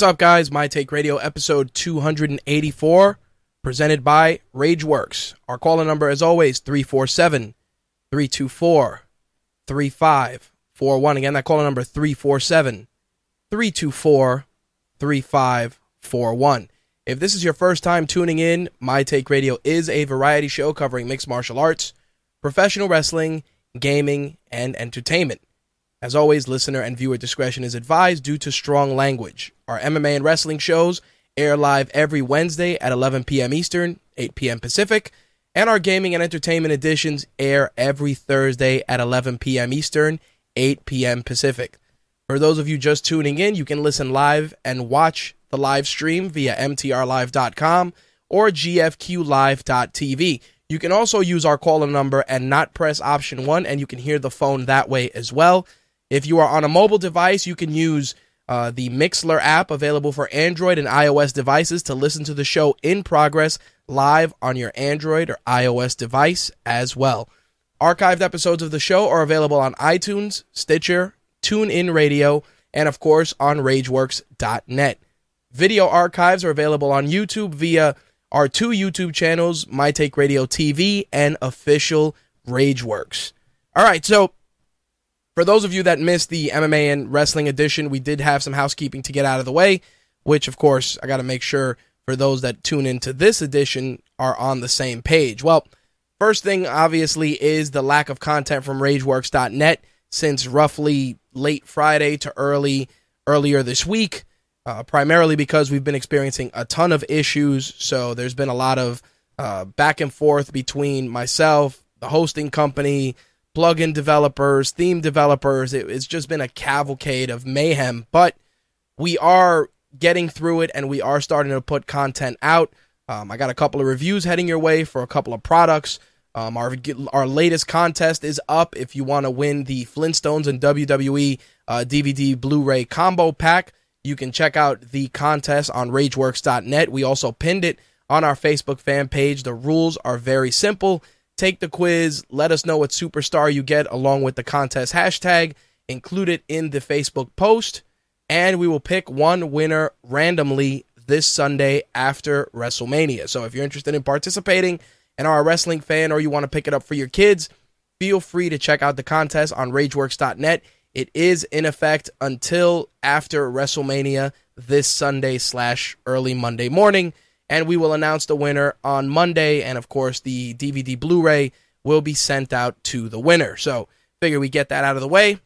What's up, guys? My Take Radio episode 284, presented by Rageworks. Our caller number, as always, 347 324 3541. Again, that caller number, 347 324 3541. If this is your first time tuning in, My Take Radio is a variety show covering mixed martial arts, professional wrestling, gaming, and entertainment. As always, listener and viewer discretion is advised due to strong language. Our MMA and wrestling shows air live every Wednesday at 11 p.m. Eastern, 8 p.m. Pacific, and our gaming and entertainment editions air every Thursday at 11 p.m. Eastern, 8 p.m. Pacific. For those of you just tuning in, you can listen live and watch the live stream via mtrlive.com or gfqlive.tv. You can also use our caller number and not press option 1 and you can hear the phone that way as well. If you are on a mobile device, you can use uh, the Mixlr app available for Android and iOS devices to listen to the show in progress live on your Android or iOS device as well. Archived episodes of the show are available on iTunes, Stitcher, TuneIn Radio, and of course on RageWorks.net. Video archives are available on YouTube via our two YouTube channels, My Take Radio TV and official RageWorks. All right, so for those of you that missed the MMA and wrestling edition, we did have some housekeeping to get out of the way, which of course I got to make sure for those that tune into this edition are on the same page. Well, first thing obviously is the lack of content from rageworks.net since roughly late Friday to early earlier this week. Uh, primarily because we've been experiencing a ton of issues. So there's been a lot of uh, back and forth between myself, the hosting company, plugin developers, theme developers. It, it's just been a cavalcade of mayhem, but we are getting through it and we are starting to put content out. Um, I got a couple of reviews heading your way for a couple of products. Um, our our latest contest is up. If you want to win the Flintstones and WWE uh, DVD Blu-ray combo pack, you can check out the contest on RageWorks.net. We also pinned it on our Facebook fan page. The rules are very simple. Take the quiz. Let us know what superstar you get along with the contest hashtag. Include it in the Facebook post, and we will pick one winner randomly this Sunday after WrestleMania. So if you're interested in participating and are a wrestling fan or you want to pick it up for your kids, feel free to check out the contest on RageWorks.net. It is in effect until after WrestleMania this Sunday slash early Monday morning, and we will announce the winner on Monday. And of course, the DVD Blu-ray will be sent out to the winner. So figure we get that out of the way.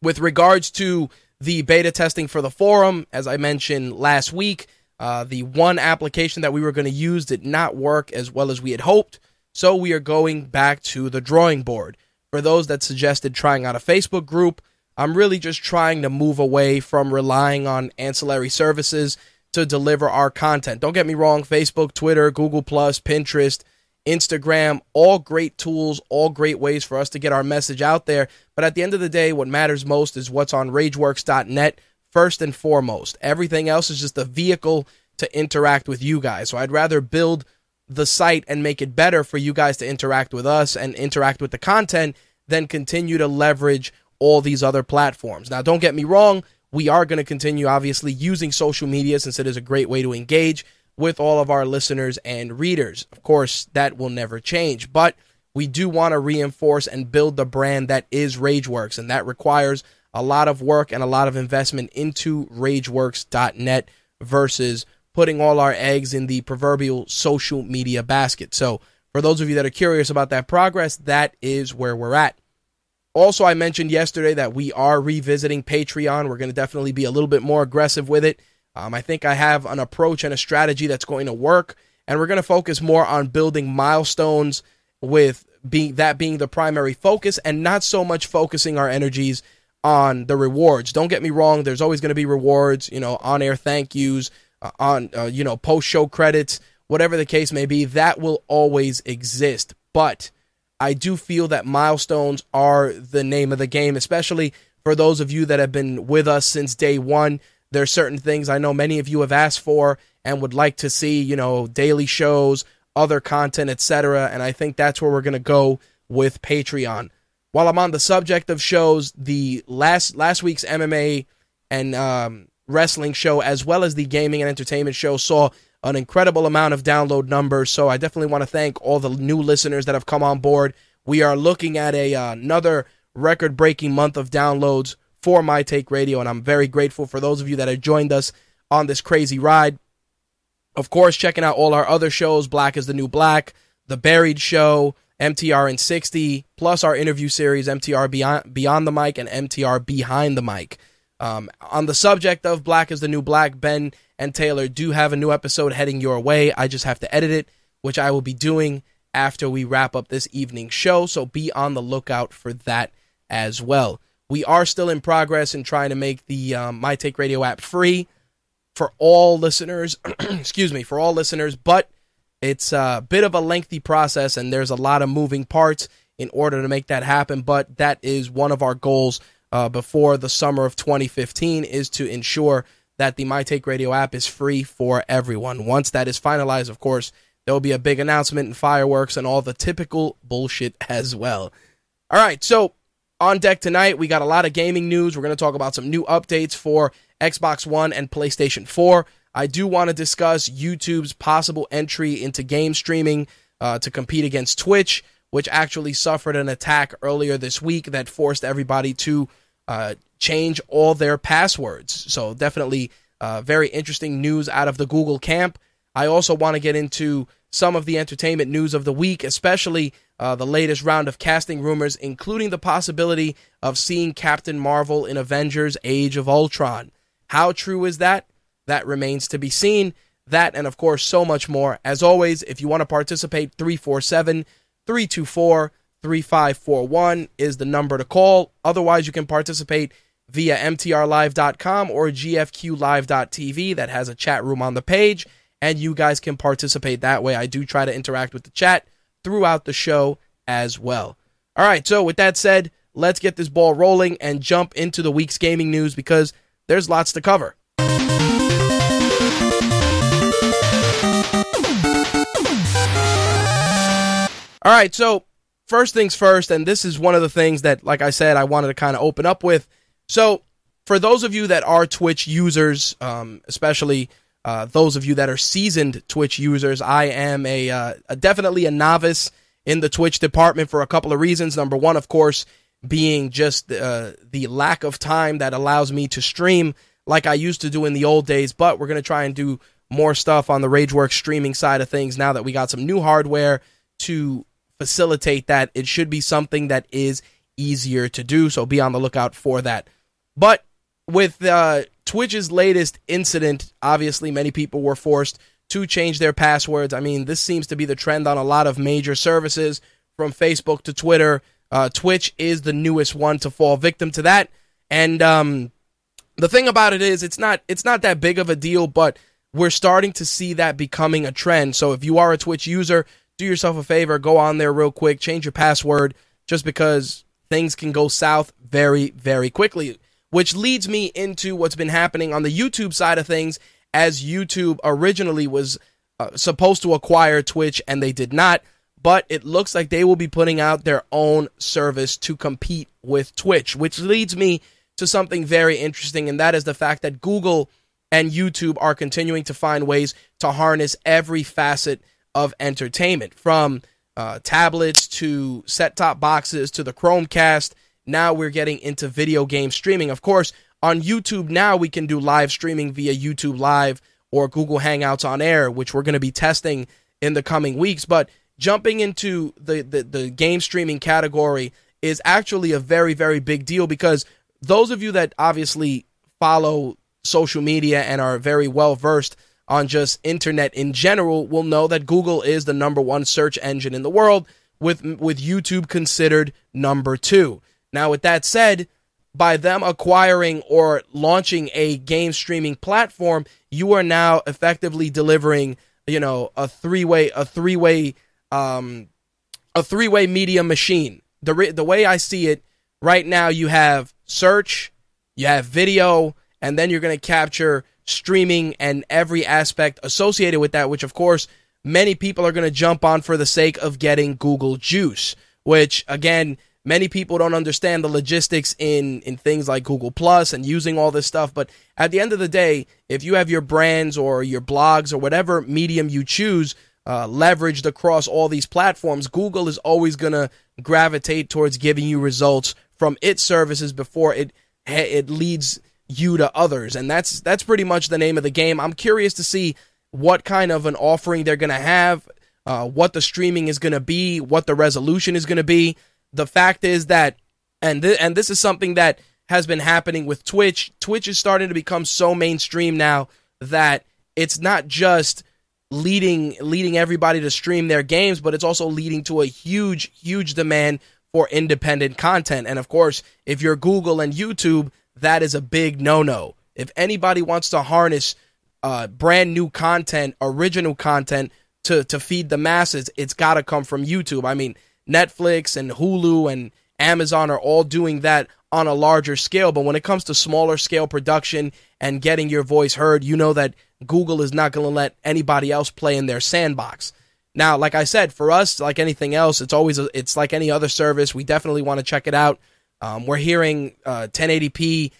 With regards to the beta testing for the forum, as I mentioned last week, uh, the one application that we were going to use did not work as well as we had hoped. So we are going back to the drawing board. For those that suggested trying out a Facebook group, I'm really just trying to move away from relying on ancillary services to deliver our content. Don't get me wrong, Facebook, Twitter, Google Plus, Pinterest, Instagram, all great tools, all great ways for us to get our message out there. But at the end of the day, what matters most is what's on rageworks.net first and foremost. Everything else is just a vehicle to interact with you guys. So I'd rather build the site and make it better for you guys to interact with us and interact with the content, then continue to leverage all these other platforms. Now, don't get me wrong, we are going to continue, obviously, using social media since it is a great way to engage with all of our listeners and readers. Of course, that will never change, but we do want to reinforce and build the brand that is Rageworks, and that requires a lot of work and a lot of investment into rageworks.net versus putting all our eggs in the proverbial social media basket. So, for those of you that are curious about that progress, that is where we're at. Also, I mentioned yesterday that we are revisiting Patreon. We're going to definitely be a little bit more aggressive with it. Um, I think I have an approach and a strategy that's going to work, and we're going to focus more on building milestones with being that being the primary focus, and not so much focusing our energies on the rewards. Don't get me wrong; there's always going to be rewards, you know, on-air thank yous, uh, on uh, you know post-show credits, whatever the case may be. That will always exist, but I do feel that milestones are the name of the game, especially for those of you that have been with us since day one. There are certain things I know many of you have asked for and would like to see, you know, daily shows, other content, etc. And I think that's where we're going to go with Patreon. While I'm on the subject of shows, the last last week's MMA and um, wrestling show, as well as the gaming and entertainment show, saw an incredible amount of download numbers. So I definitely want to thank all the new listeners that have come on board. We are looking at a uh, another record breaking month of downloads for My Take Radio, and I'm very grateful for those of you that have joined us on this crazy ride. Of course, checking out all our other shows, Black is the New Black, The Buried Show, MTR in 60, plus our interview series, MTR Beyond, Beyond the Mic and MTR Behind the Mic. Um, on the subject of Black is the New Black, Ben and Taylor do have a new episode heading your way. I just have to edit it, which I will be doing after we wrap up this evening show. So be on the lookout for that as well. We are still in progress in trying to make the um, My Take Radio app free for all listeners. excuse me, for all listeners, but it's a bit of a lengthy process and there's a lot of moving parts in order to make that happen. But that is one of our goals uh, before the summer of 2015 is to ensure that the My Take Radio app is free for everyone. Once that is finalized, of course, there will be a big announcement and fireworks and all the typical bullshit as well. All right, so on deck tonight, we got a lot of gaming news. We're going to talk about some new updates for Xbox One and PlayStation 4. I do want to discuss YouTube's possible entry into game streaming uh, to compete against Twitch, which actually suffered an attack earlier this week that forced everybody to uh, change all their passwords. So definitely uh, very interesting news out of the Google camp. I also want to get into some of the entertainment news of the week, especially uh, the latest round of casting rumors, including the possibility of seeing Captain Marvel in Avengers Age of Ultron. How true is that? That remains to be seen. That and, of course, so much more. As always, if you want to participate, 347 324 3541 is the number to call. Otherwise, you can participate via mtrlive.com or gfqlive.tv that has a chat room on the page and you guys can participate that way. I do try to interact with the chat throughout the show as well. All right, so with that said, let's get this ball rolling and jump into the week's gaming news because there's lots to cover. All right, so first things first, and this is one of the things that, like I said, I wanted to kind of open up with. So, for those of you that are Twitch users, um, especially uh, those of you that are seasoned Twitch users, I am a, uh, a, definitely a novice in the Twitch department for a couple of reasons. Number one, of course, being just uh, the lack of time that allows me to stream like I used to do in the old days. But we're gonna try and do more stuff on the RageWorks streaming side of things now that we got some new hardware to facilitate that. It should be something that is easier to do, so be on the lookout for that. But with uh, Twitch's latest incident, obviously many people were forced to change their passwords. I mean, this seems to be the trend on a lot of major services from Facebook to Twitter. Uh, Twitch is the newest one to fall victim to that. And um, the thing about it is, it's not it's not that big of a deal, but we're starting to see that becoming a trend. So if you are a Twitch user, do yourself a favor, go on there real quick, change your password, just because things can go south very, very quickly. Which leads me into what's been happening on the YouTube side of things, as YouTube originally was uh, supposed to acquire Twitch and they did not, but it looks like they will be putting out their own service to compete with Twitch, which leads me to something very interesting, and that is the fact that Google and YouTube are continuing to find ways to harness every facet of entertainment from uh, tablets to set top boxes to the Chromecast. Now we're getting into video game streaming. Of course, on YouTube now we can do live streaming via YouTube Live or Google Hangouts on Air, which we're going to be testing in the coming weeks. But jumping into the, the, the game streaming category is actually a very, very big deal because those of you that obviously follow social media and are very well versed on just internet in general will know that Google is the number one search engine in the world with with YouTube considered number 2. Now with that said, by them acquiring or launching a game streaming platform, you are now effectively delivering, you know, a three-way a three-way um a three-way media machine. The the way I see it right now you have search, you have video, and then you're going to capture streaming and every aspect associated with that, which of course many people are going to jump on for the sake of getting Google Juice, which again, many people don't understand the logistics in in things like Google Plus and using all this stuff, but at the end of the day, if you have your brands or your blogs or whatever medium you choose uh, leveraged across all these platforms, Google is always going to gravitate towards giving you results from its services before it it leads you to others, and that's that's pretty much the name of the game. I'm curious to see what kind of an offering they're going to have, uh, what the streaming is going to be, what the resolution is going to be. The fact is that, and th- and this is something that has been happening with Twitch. Twitch is starting to become so mainstream now that it's not just leading leading everybody to stream their games, but it's also leading to a huge huge demand for independent content. And of course, if you're Google and YouTube, that is a big no no. If anybody wants to harness uh, brand new content, original content to, to feed the masses, it's got to come from YouTube. I mean, Netflix and Hulu and Amazon are all doing that on a larger scale. But when it comes to smaller scale production and getting your voice heard, you know that Google is not going to let anybody else play in their sandbox. Now, like I said, for us, like anything else, it's always a, it's like any other service. We definitely want to check it out. Um, we're hearing uh, 1080p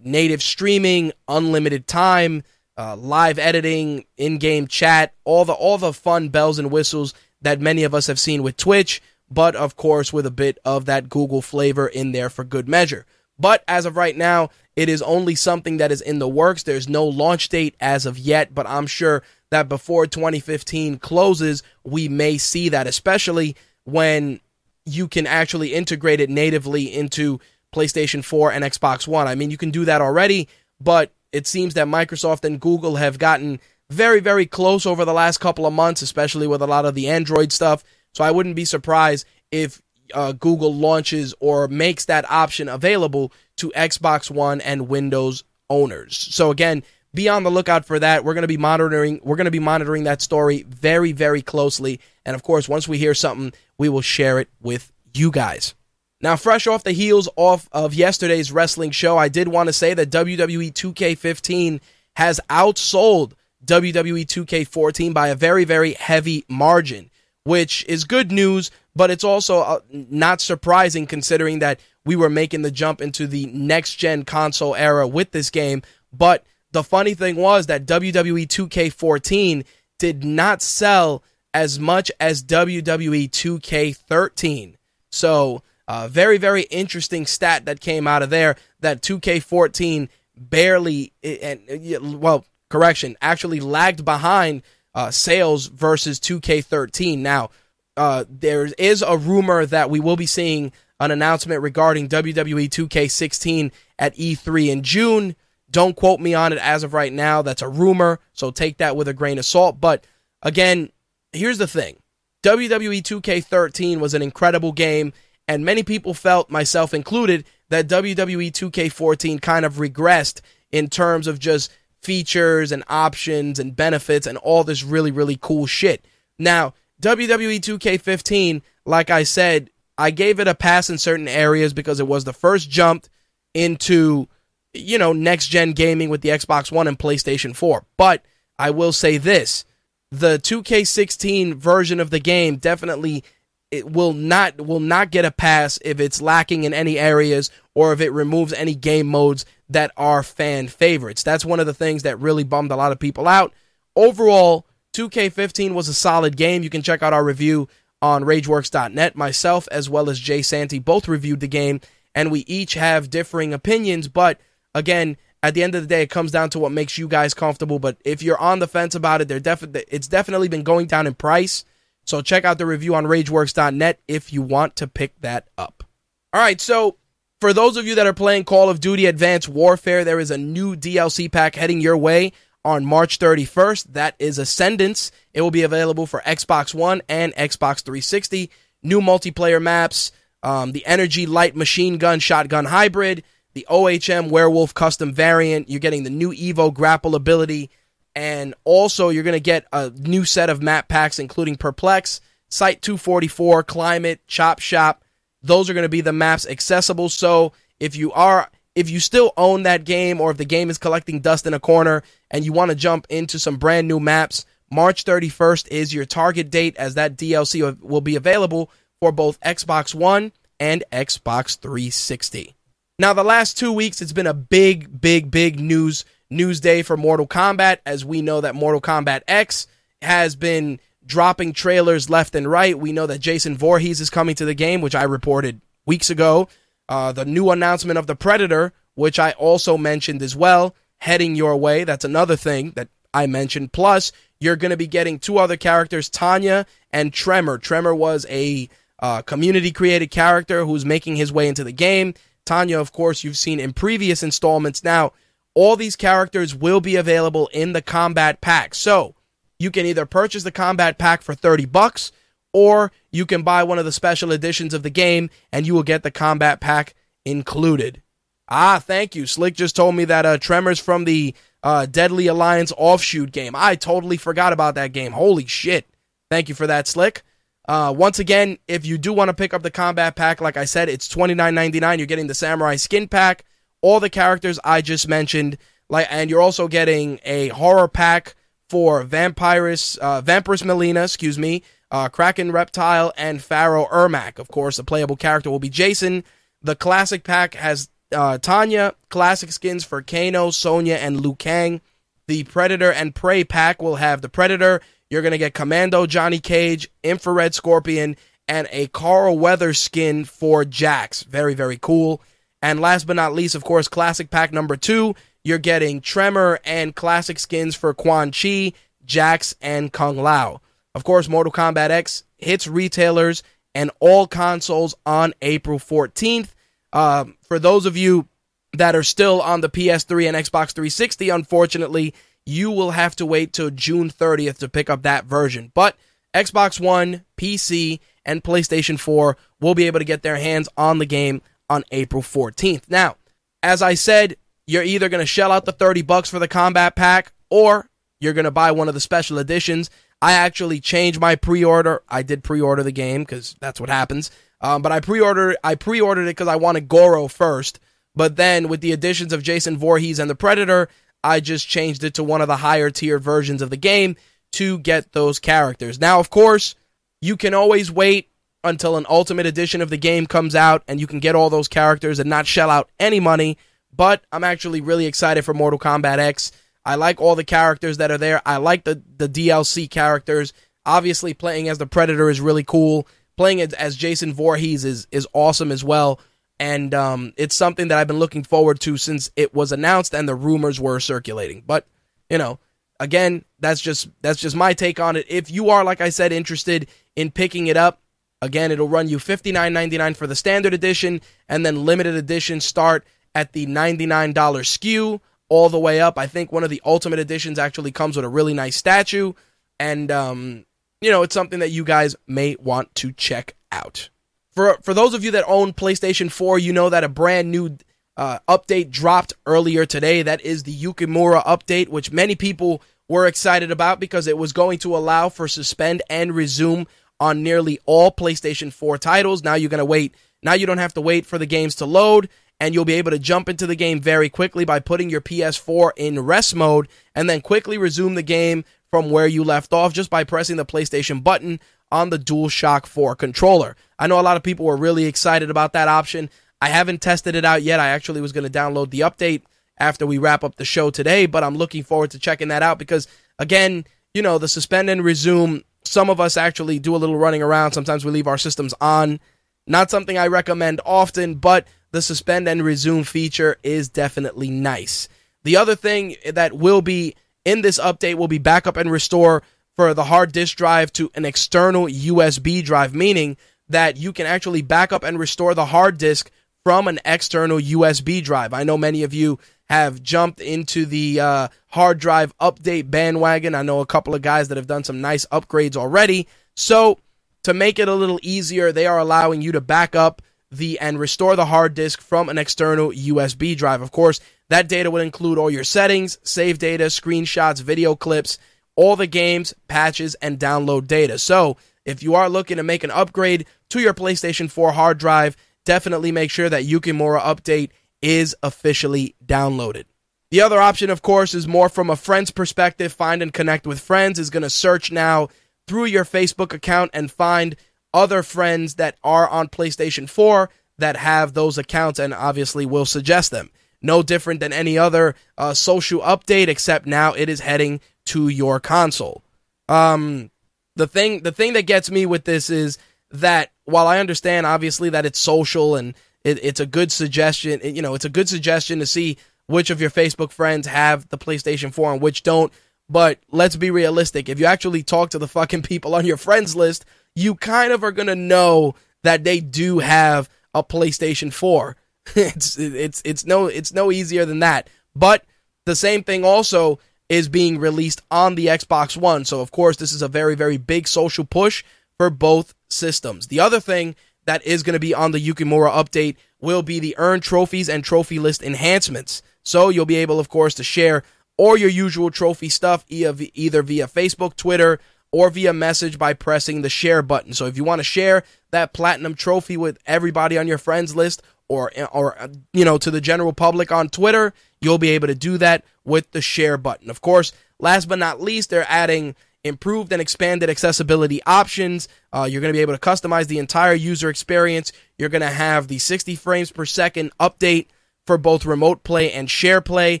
native streaming, unlimited time, uh, live editing, in-game chat, all the all the fun bells and whistles that many of us have seen with Twitch, but of course with a bit of that Google flavor in there for good measure. But as of right now, it is only something that is in the works. There's no launch date as of yet, but I'm sure that before 2015 closes, we may see that, especially when you can actually integrate it natively into PlayStation 4 and Xbox One. I mean, you can do that already, but it seems that Microsoft and Google have gotten very, very close over the last couple of months, especially with a lot of the Android stuff. So I wouldn't be surprised if uh, Google launches or makes that option available to Xbox One and Windows owners. So again, be on the lookout for that. We're going to be monitoring we're going to be monitoring that story very very closely and of course once we hear something, we will share it with you guys. Now, fresh off the heels off of yesterday's wrestling show, I did want to say that WWE 2K15 has outsold WWE 2K14 by a very, very heavy margin, which is good news, but it's also uh, not surprising considering that we were making the jump into the next gen console era with this game. But the funny thing was that WWE 2K14 did not sell as much as WWE 2K13. So, uh, very, very interesting stat that came out of there that 2K14 barely, and well, correction, actually lagged behind uh, sales versus 2K13. Now, uh, there is a rumor that we will be seeing an announcement regarding WWE 2K16 at E3 in June. Don't quote me on it as of right now. That's a rumor, so take that with a grain of salt. But again, here's the thing WWE 2K13 was an incredible game and many people felt, myself included, that WWE 2K14 kind of regressed in terms of just features and options and benefits and all this really, really cool shit. Now, WWE 2K15, like I said, I gave it a pass in certain areas because it was the first jump into, you know, next gen gaming with the Xbox One and PlayStation 4. But I will say this the 2K16 version of the game definitely it will not will not get a pass if it's lacking in any areas or if it removes any game modes that are fan favorites. That's one of the things that really bummed a lot of people out. Overall, 2K15 was a solid game. You can check out our review on rageworks.net. Myself as well as Jay Santy both reviewed the game and we each have differing opinions, but again, at the end of the day, it comes down to what makes you guys comfortable. But if you're on the fence about it, they're definitely it's definitely been going down in price. So check out the review on RageWorks.net if you want to pick that up. All right, so for those of you that are playing Call of Duty Advanced Warfare, there is a new DLC pack heading your way on March 31st. That is Ascendance. It will be available for Xbox One and Xbox 360. New multiplayer maps, um, the Energy Light Machine Gun Shotgun Hybrid, the OHM Werewolf Custom Variant. You're getting the new Exo Grapple ability and also you're going to get a new set of map packs, including Perplex, Site 244, Climate, Chop Shop. Those are going to be the maps accessible. So if you are if you still own that game or if the game is collecting dust in a corner and you want to jump into some brand new maps, March 31st is your target date as that DLC will be available for both Xbox One and Xbox 360. Now, the last two weeks, it's been a big, big, big news news day for Mortal Kombat, as we know that Mortal Kombat X has been dropping trailers left and right. We know that Jason Voorhees is coming to the game, which I reported weeks ago. Uh, the new announcement of the Predator, which I also mentioned as well, heading your way. That's another thing that I mentioned. Plus, you're going to be getting two other characters, Tanya and Tremor. Tremor was a uh, community created character who's making his way into the game. Tanya, of course, you've seen in previous installments. Now, all these characters will be available in the Kombat Pack. So you can either purchase the Kombat Pack for 30 bucks or you can buy one of the special editions of the game and you will get the Kombat Pack included. Ah, thank you. Slick just told me that uh, Tremors from the uh, Deadly Alliance offshoot game. I totally forgot about that game. Holy shit. Thank you for that, Slick. Uh, once again, if you do want to pick up the Kombat Pack, like I said, it's twenty nine ninety nine. You're getting the Samurai skin pack, all the characters I just mentioned. Like, and you're also getting a horror pack for Vampirus, uh, Vampiris Mileena, excuse me, uh, Kraken Reptile, and Pharaoh Ermac. Of course, the playable character will be Jason. The classic pack has uh, Tanya, classic skins for Kano, Sonya, and Liu Kang. The Predator and Prey pack will have the Predator. You're going to get Commando Johnny Cage, Infrared Scorpion, and a Carl Weathers skin for Jax. Very, very cool. And last but not least, of course, classic pack number two, you're getting Tremor and classic skins for Quan Chi, Jax, and Kung Lao. Of course, Mortal Kombat X hits retailers and all consoles on April 14th. Um, for those of you that are still on the PS3 and Xbox 360, unfortunately, you will have to wait till June 30th to pick up that version. But Xbox One, PC, and PlayStation 4 will be able to get their hands on the game on April 14th. Now, as I said, you're either going to shell out the 30 bucks for the Kombat Pack or you're going to buy one of the special editions. I actually changed my pre-order. I did pre-order the game because that's what happens. Um, but I pre-ordered I pre-ordered it because I wanted Goro first. But then with the additions of Jason Voorhees and the Predator, I just changed it to one of the higher tier versions of the game to get those characters. Now, of course, you can always wait until an ultimate edition of the game comes out and you can get all those characters and not shell out any money. But I'm actually really excited for Mortal Kombat X. I like all the characters that are there. I like the, the DLC characters. Obviously, playing as the Predator is really cool. Playing as, as Jason Voorhees is, is awesome as well. And um, it's something that I've been looking forward to since it was announced and the rumors were circulating. But, you know, again, that's just that's just my take on it. If you are, like I said, interested in picking it up, Again, it'll run you $59.99 for the standard edition, and then limited edition start at the $99 SKU all the way up. I think one of the ultimate editions actually comes with a really nice statue, and um, you know, it's something that you guys may want to check out. For for those of you that own PlayStation 4, you know that a brand new uh, update dropped earlier today. That is the Yukimura update, which many people were excited about because it was going to allow for suspend and resume on nearly all PlayStation 4 titles. Now you're going to wait. Now you don't have to wait for the games to load and you'll be able to jump into the game very quickly by putting your PS4 in rest mode and then quickly resume the game from where you left off just by pressing the PlayStation button on the DualShock 4 controller. I know a lot of people were really excited about that option. I haven't tested it out yet. I actually was going to download the update after we wrap up the show today, but I'm looking forward to checking that out because, again, you know, the suspend and resume, some of us actually do a little running around. Sometimes we leave our systems on. Not something I recommend often, but the suspend and resume feature is definitely nice. The other thing that will be in this update will be backup and restore for the hard disk drive to an external USB drive, meaning that you can actually back up and restore the hard disk from an external USB drive. I know many of you have jumped into the uh, hard drive update bandwagon. I know a couple of guys that have done some nice upgrades already. So, to make it a little easier, they are allowing you to back up the and restore the hard disk from an external USB drive. Of course, that data would include all your settings, save data, screenshots, video clips, all the games, patches, and download data. So, if you are looking to make an upgrade to your PlayStation 4 hard drive, definitely make sure that Yukimura Update is officially downloaded. The other option, of course, is more from a friend's perspective. Find and connect with friends is going to search now through your Facebook account and find other friends that are on PlayStation 4 that have those accounts and obviously will suggest them. No different than any other uh, social update, except now it is heading to your console. Um, the thing, the thing that gets me with this is that while I understand obviously that it's social and it, it's a good suggestion, you know, it's a good suggestion to see which of your Facebook friends have the PlayStation 4 and which don't. But let's be realistic. If you actually talk to the fucking people on your friends list, you kind of are going to know that they do have a PlayStation 4. it's it's it's no it's no easier than that. But the same thing also is being released on the Xbox One. So of course this is a very very big social push for both systems. The other thing that is going to be on the Yukimura update will be the earned trophies and trophy list enhancements. So you'll be able of course to share all your usual trophy stuff either via Facebook, Twitter, or via message by pressing the share button. So if you want to share that platinum trophy with everybody on your friends list or or you know to the general public on Twitter, you'll be able to do that with the share button. Of course, last but not least, they're adding improved and expanded accessibility options. Uh, you're going to be able to customize the entire user experience. You're going to have the 60 frames per second update for both remote play and share play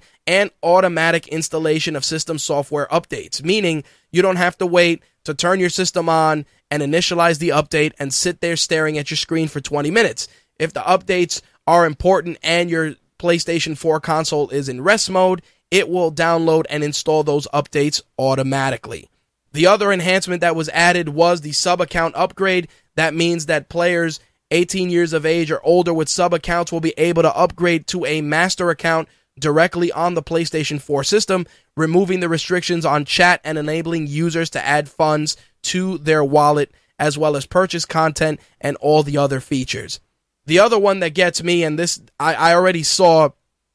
and automatic installation of system software updates, meaning you don't have to wait to turn your system on and initialize the update and sit there staring at your screen for 20 minutes. If the updates are important and your PlayStation 4 console is in rest mode, it will download and install those updates automatically. The other enhancement that was added was the sub account upgrade. That means that players 18 years of age or older with sub accounts will be able to upgrade to a master account directly on the PlayStation 4 system, removing the restrictions on chat and enabling users to add funds to their wallet as well as purchase content and all the other features. The other one that gets me, and this I, I already saw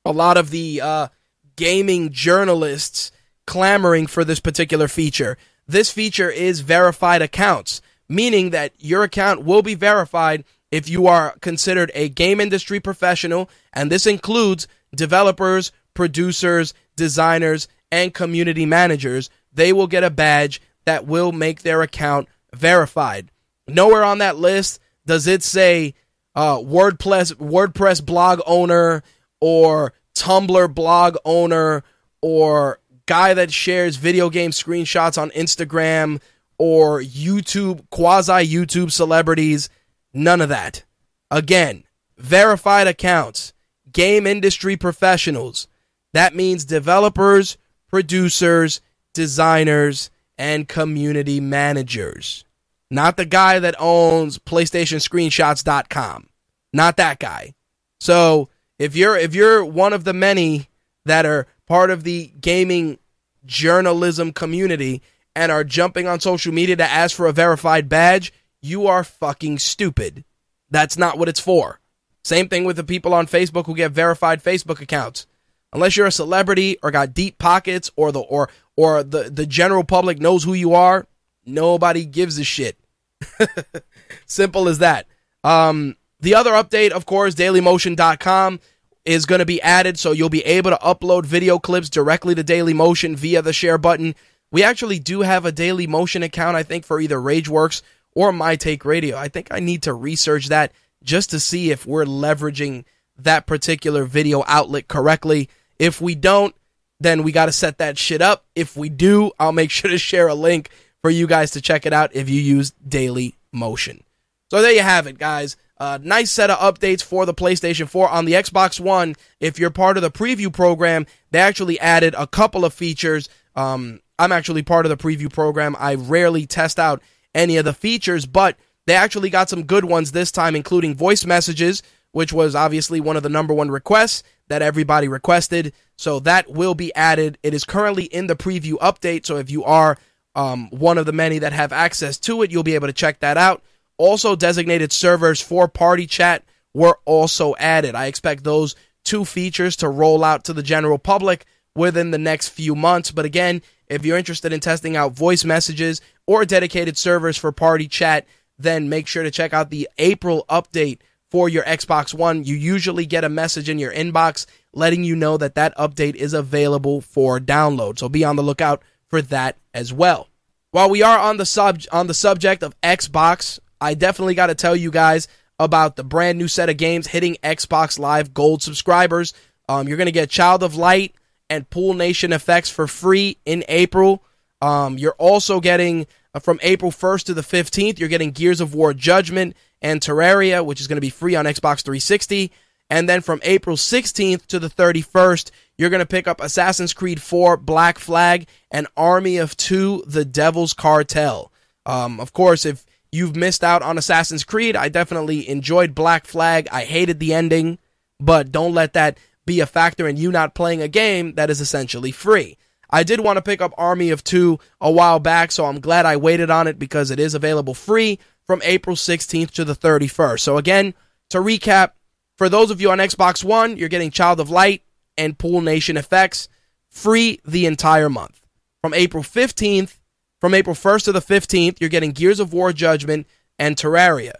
a lot of the uh, gaming journalists clamoring for this particular feature. This feature is verified accounts, meaning that your account will be verified if you are considered a game industry professional, and this includes developers, producers, designers, and community managers, they will get a badge that will make their account verified. Nowhere on that list does it say uh, WordPress WordPress blog owner or Tumblr blog owner or guy that shares video game screenshots on Instagram or YouTube quasi YouTube celebrities. None of that. Again, verified accounts game industry professionals. That means developers, producers, designers, and community managers. Not the guy that owns PlayStationScreenshots.com. Not that guy. So if you're if you're one of the many that are part of the gaming journalism community and are jumping on social media to ask for a verified badge, you are fucking stupid. That's not what it's for. Same thing with the people on Facebook who get verified Facebook accounts. Unless you're a celebrity or got deep pockets or the or or the, the general public knows who you are, nobody gives a shit. Simple as that. Um, the other update, of course, dailymotion.com is going to be added so you'll be able to upload video clips directly to Dailymotion via the share button. we actually do have a Daily Motion account, I think, for either Rageworks or My Take Radio. I think I need to research that just to see if we're leveraging that particular video outlet correctly. If we don't, then we got to set that shit up. If we do, I'll make sure to share a link for you guys to check it out if you use Daily Motion. So there you have it, guys. Uh, nice set of updates for the PlayStation 4. On the Xbox One, if you're part of the preview program, they actually added a couple of features. Um, I'm actually part of the preview program. I rarely test out any of the features, but they actually got some good ones this time, including voice messages, which was obviously one of the number one requests that everybody requested. So that will be added. It is currently in the preview update. So if you are um, one of the many that have access to it, you'll be able to check that out. Also, designated servers for party chat were also added. I expect those two features to roll out to the general public within the next few months. But again, if you're interested in testing out voice messages or dedicated servers for party chat, then make sure to check out the April update for your Xbox One. You usually get a message in your inbox letting you know that that update is available for download. So be on the lookout for that as well. While we are on the sub on the subject of Xbox, I definitely got to tell you guys about the brand new set of games hitting Xbox Live Gold subscribers. Um, you're to get Child of Light and Pool Nation FX for free in April. Um, you're also getting uh, from April 1st to the 15th, you're getting Gears of War Judgment and Terraria, which is going to be free on Xbox 360. And then from April 16th to the 31st, you're going to pick up Assassin's Creed 4 Black Flag and Army of Two The Devil's Cartel. Um, of course, if you've missed out on Assassin's Creed, I definitely enjoyed Black Flag. I hated the ending, but don't let that be a factor in you not playing a game that is essentially free. I did want to pick up Army of Two a while back, so I'm glad I waited on it because it is available free from April 16th to the 31st. So again, to recap, for those of you on Xbox One, you're getting Child of Light and Pool Nation FX free the entire month. From April 15th, from April 1st to the 15th, you're getting Gears of War Judgment and Terraria.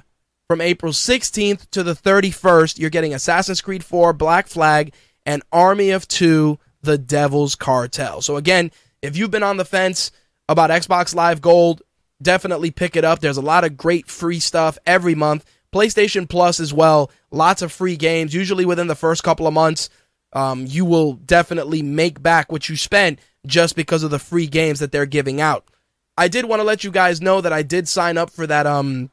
From April 16th to the 31st, you're getting Assassin's Creed 4 Black Flag and Army of Two The Devil's Cartel. So, again, if you've been on the fence about Xbox Live Gold, definitely pick it up. There's a lot of great free stuff every month. PlayStation Plus as well. Lots of free games, usually within the first couple of months. Um, you will definitely make back what you spent just because of the free games that they're giving out. I did want to let you guys know that I did sign up for that um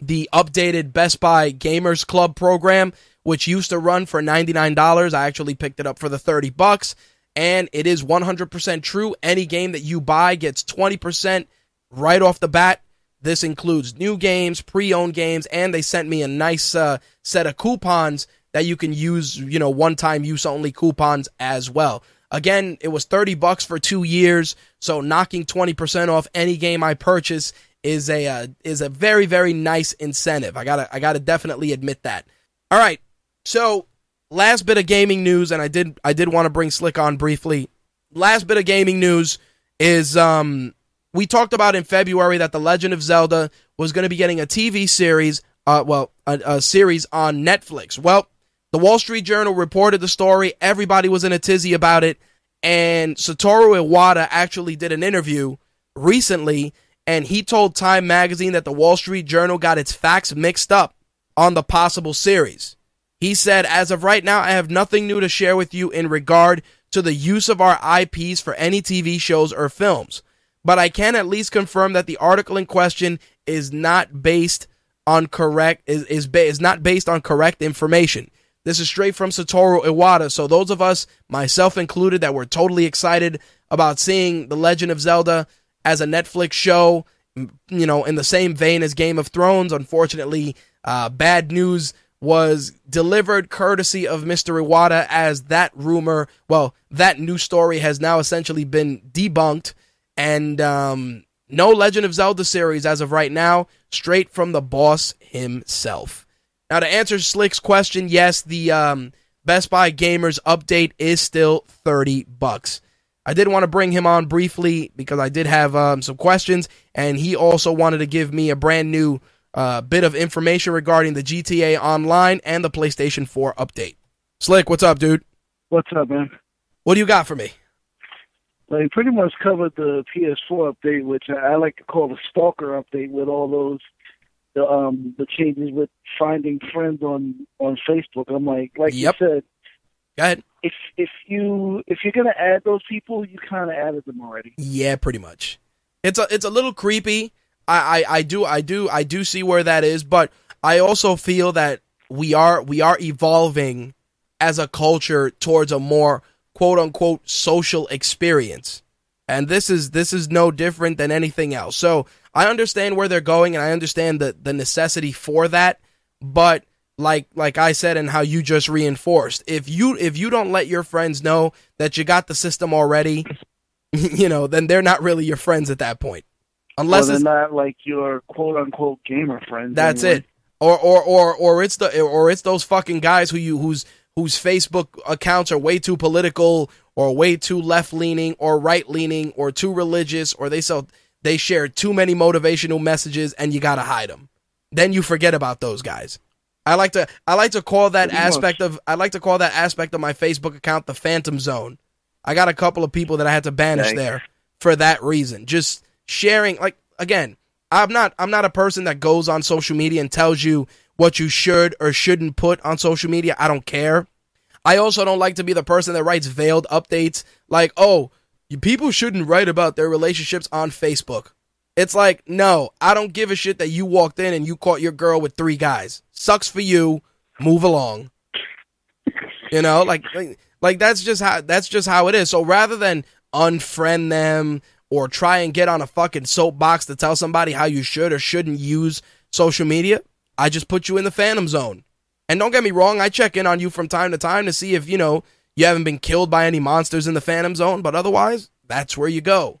the updated Best Buy Gamers Club program, which used to run for $99. I actually picked it up for the 30 bucks, and it is 100% true. Any game that you buy gets 20% right off the bat. This includes new games, pre-owned games, and they sent me a nice uh, set of coupons that you can use, you know, one-time use only coupons as well. Again, it was 30 bucks for 2 years, so knocking 20% off any game I purchase is a uh, is a very very nice incentive. I gotta I gotta definitely admit that. All right, so last bit of gaming news, and I did I did want to bring Slick on briefly. Last bit of gaming news is um we talked about in February that the Legend of Zelda was going to be getting a TV series, uh, well, a, a series on Netflix. Well, the Wall Street Journal reported the story. Everybody was in a tizzy about it. And Satoru Iwata actually did an interview recently and he told Time magazine that the Wall Street Journal got its facts mixed up on the possible series. He said, As of right now, I have nothing new to share with you in regard to the use of our IPs for any TV shows or films, but I can at least confirm that the article in question is not based on correct is is, ba- is not based on correct information. This is straight from Satoru Iwata. So those of us, myself included, that were totally excited about seeing The Legend of Zelda as a Netflix show, you know, in the same vein as Game of Thrones. Unfortunately, uh, bad news was delivered courtesy of Mr. Iwata as that rumor, well, that new story has now essentially been debunked. And um, no Legend of Zelda series as of right now, straight from the boss himself. Now, to answer Slick's question, yes, the um, Best Buy Gamers update is still 30 bucks. I did want to bring him on briefly because I did have um, some questions, and he also wanted to give me a brand new uh, bit of information regarding the GTA Online and the PlayStation 4 update. Slick, what's up, dude? What's up, man? What do you got for me? Like pretty much covered the PS4 update, which I like to call the stalker update, with all those the um the changes with finding friends on on Facebook. I'm like, like Yep. you said, Go ahead. if if you if you're gonna add those people, you kind of added them already. Yeah, pretty much. It's a it's a little creepy. I, I, I do I do I do see where that is, but I also feel that we are we are evolving as a culture towards a more quote unquote social experience. And this is this is no different than anything else. So I understand where they're going and I understand the, the necessity for that, but like like I said and how you just reinforced, if you if you don't let your friends know that you got the system already, you know, then they're not really your friends at that point. Unless well, it's they're not like your quote unquote gamer friends. that's anyway. it. Or or or or it's the or it's those fucking guys who you whose whose Facebook accounts are way too political or way too left leaning or right leaning or too religious or they so they share too many motivational messages and you got to hide them. Then you forget about those guys. I like to I like to call that Pretty aspect much. of I like to call that aspect of my Facebook account the phantom zone. I got a couple of people that I had to banish there for that reason. Just sharing like again, I'm not I'm not a person that goes on social media and tells you what you should or shouldn't put on social media. I don't care. I also don't like to be the person that writes veiled updates like, "Oh, people shouldn't write about their relationships on Facebook." It's like, "No, I don't give a shit that you walked in and you caught your girl with three guys. Sucks for you. Move along." You know, like, like like that's just how that's just how it is. So rather than unfriend them or try and get on a fucking soapbox to tell somebody how you should or shouldn't use social media, I just put you in the phantom zone. And don't get me wrong, I check in on you from time to time to see if, you know, you haven't been killed by any monsters in the phantom zone, but otherwise, that's where you go.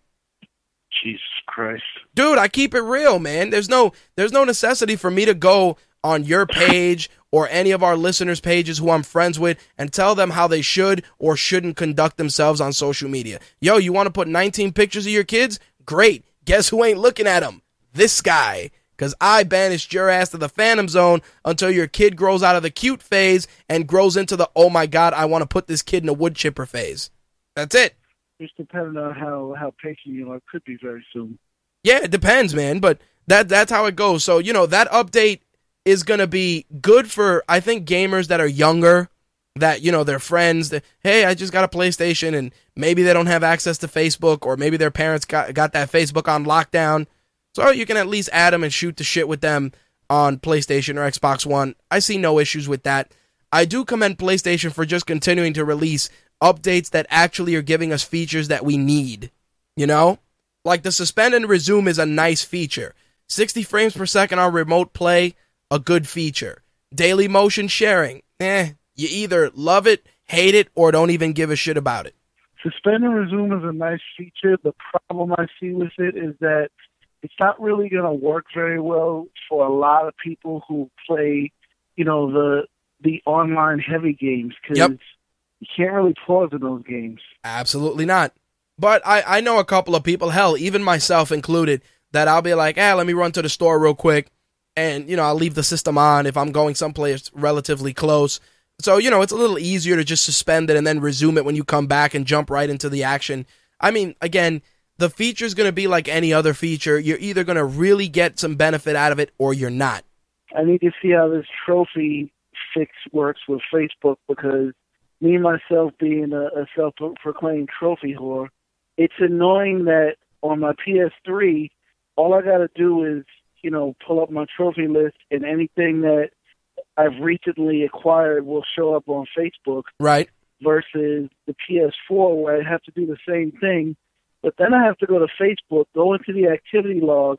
Jesus Christ. Dude, I keep it real, man. There's no there's no necessity for me to go on your page or any of our listeners' pages who I'm friends with and tell them how they should or shouldn't conduct themselves on social media. Yo, you want to put 19 pictures of your kids? Great. Guess who ain't looking at them? This guy. Because I banished your ass to the phantom zone until your kid grows out of the cute phase and grows into the, oh my God, I want to put this kid in a wood chipper phase. That's it. Just depending on how how patient you are, could be very soon. Yeah, it depends, man. But that that's how it goes. So you know that update is gonna be good for I think gamers that are younger, that you know their friends. That, hey, I just got a PlayStation, and maybe they don't have access to Facebook, or maybe their parents got got that Facebook on lockdown. So you can at least add them and shoot the shit with them on PlayStation or Xbox One. I see no issues with that. I do commend PlayStation for just continuing to release updates that actually are giving us features that we need. You know? Like the suspend and resume is a nice feature. 60 frames per second on remote play, a good feature. Dailymotion sharing, eh, you either love it, hate it, or don't even give a shit about it. Suspend and resume is a nice feature. The problem I see with it is that it's not really going to work very well for a lot of people who play, you know, the the online heavy games because Yep. you can't really pause in those games. Absolutely not. But I, I know a couple of people, hell, even myself included, that I'll be like, ah, let me run to the store real quick. And, you know, I'll leave the system on if I'm going someplace relatively close. So, you know, it's a little easier to just suspend it and then resume it when you come back and jump right into the action. I mean, again, the feature is going to be like any other feature. You're either going to really get some benefit out of it or you're not. I need to see how this trophy fix works with Facebook because me myself being a, a self-proclaimed trophy whore, it's annoying that on my PS3, all I got to do is, you know, pull up my trophy list and anything that I've recently acquired will show up on Facebook Right? versus the PS4 where I have to do the same thing. But then I have to go to Facebook, go into the activity log,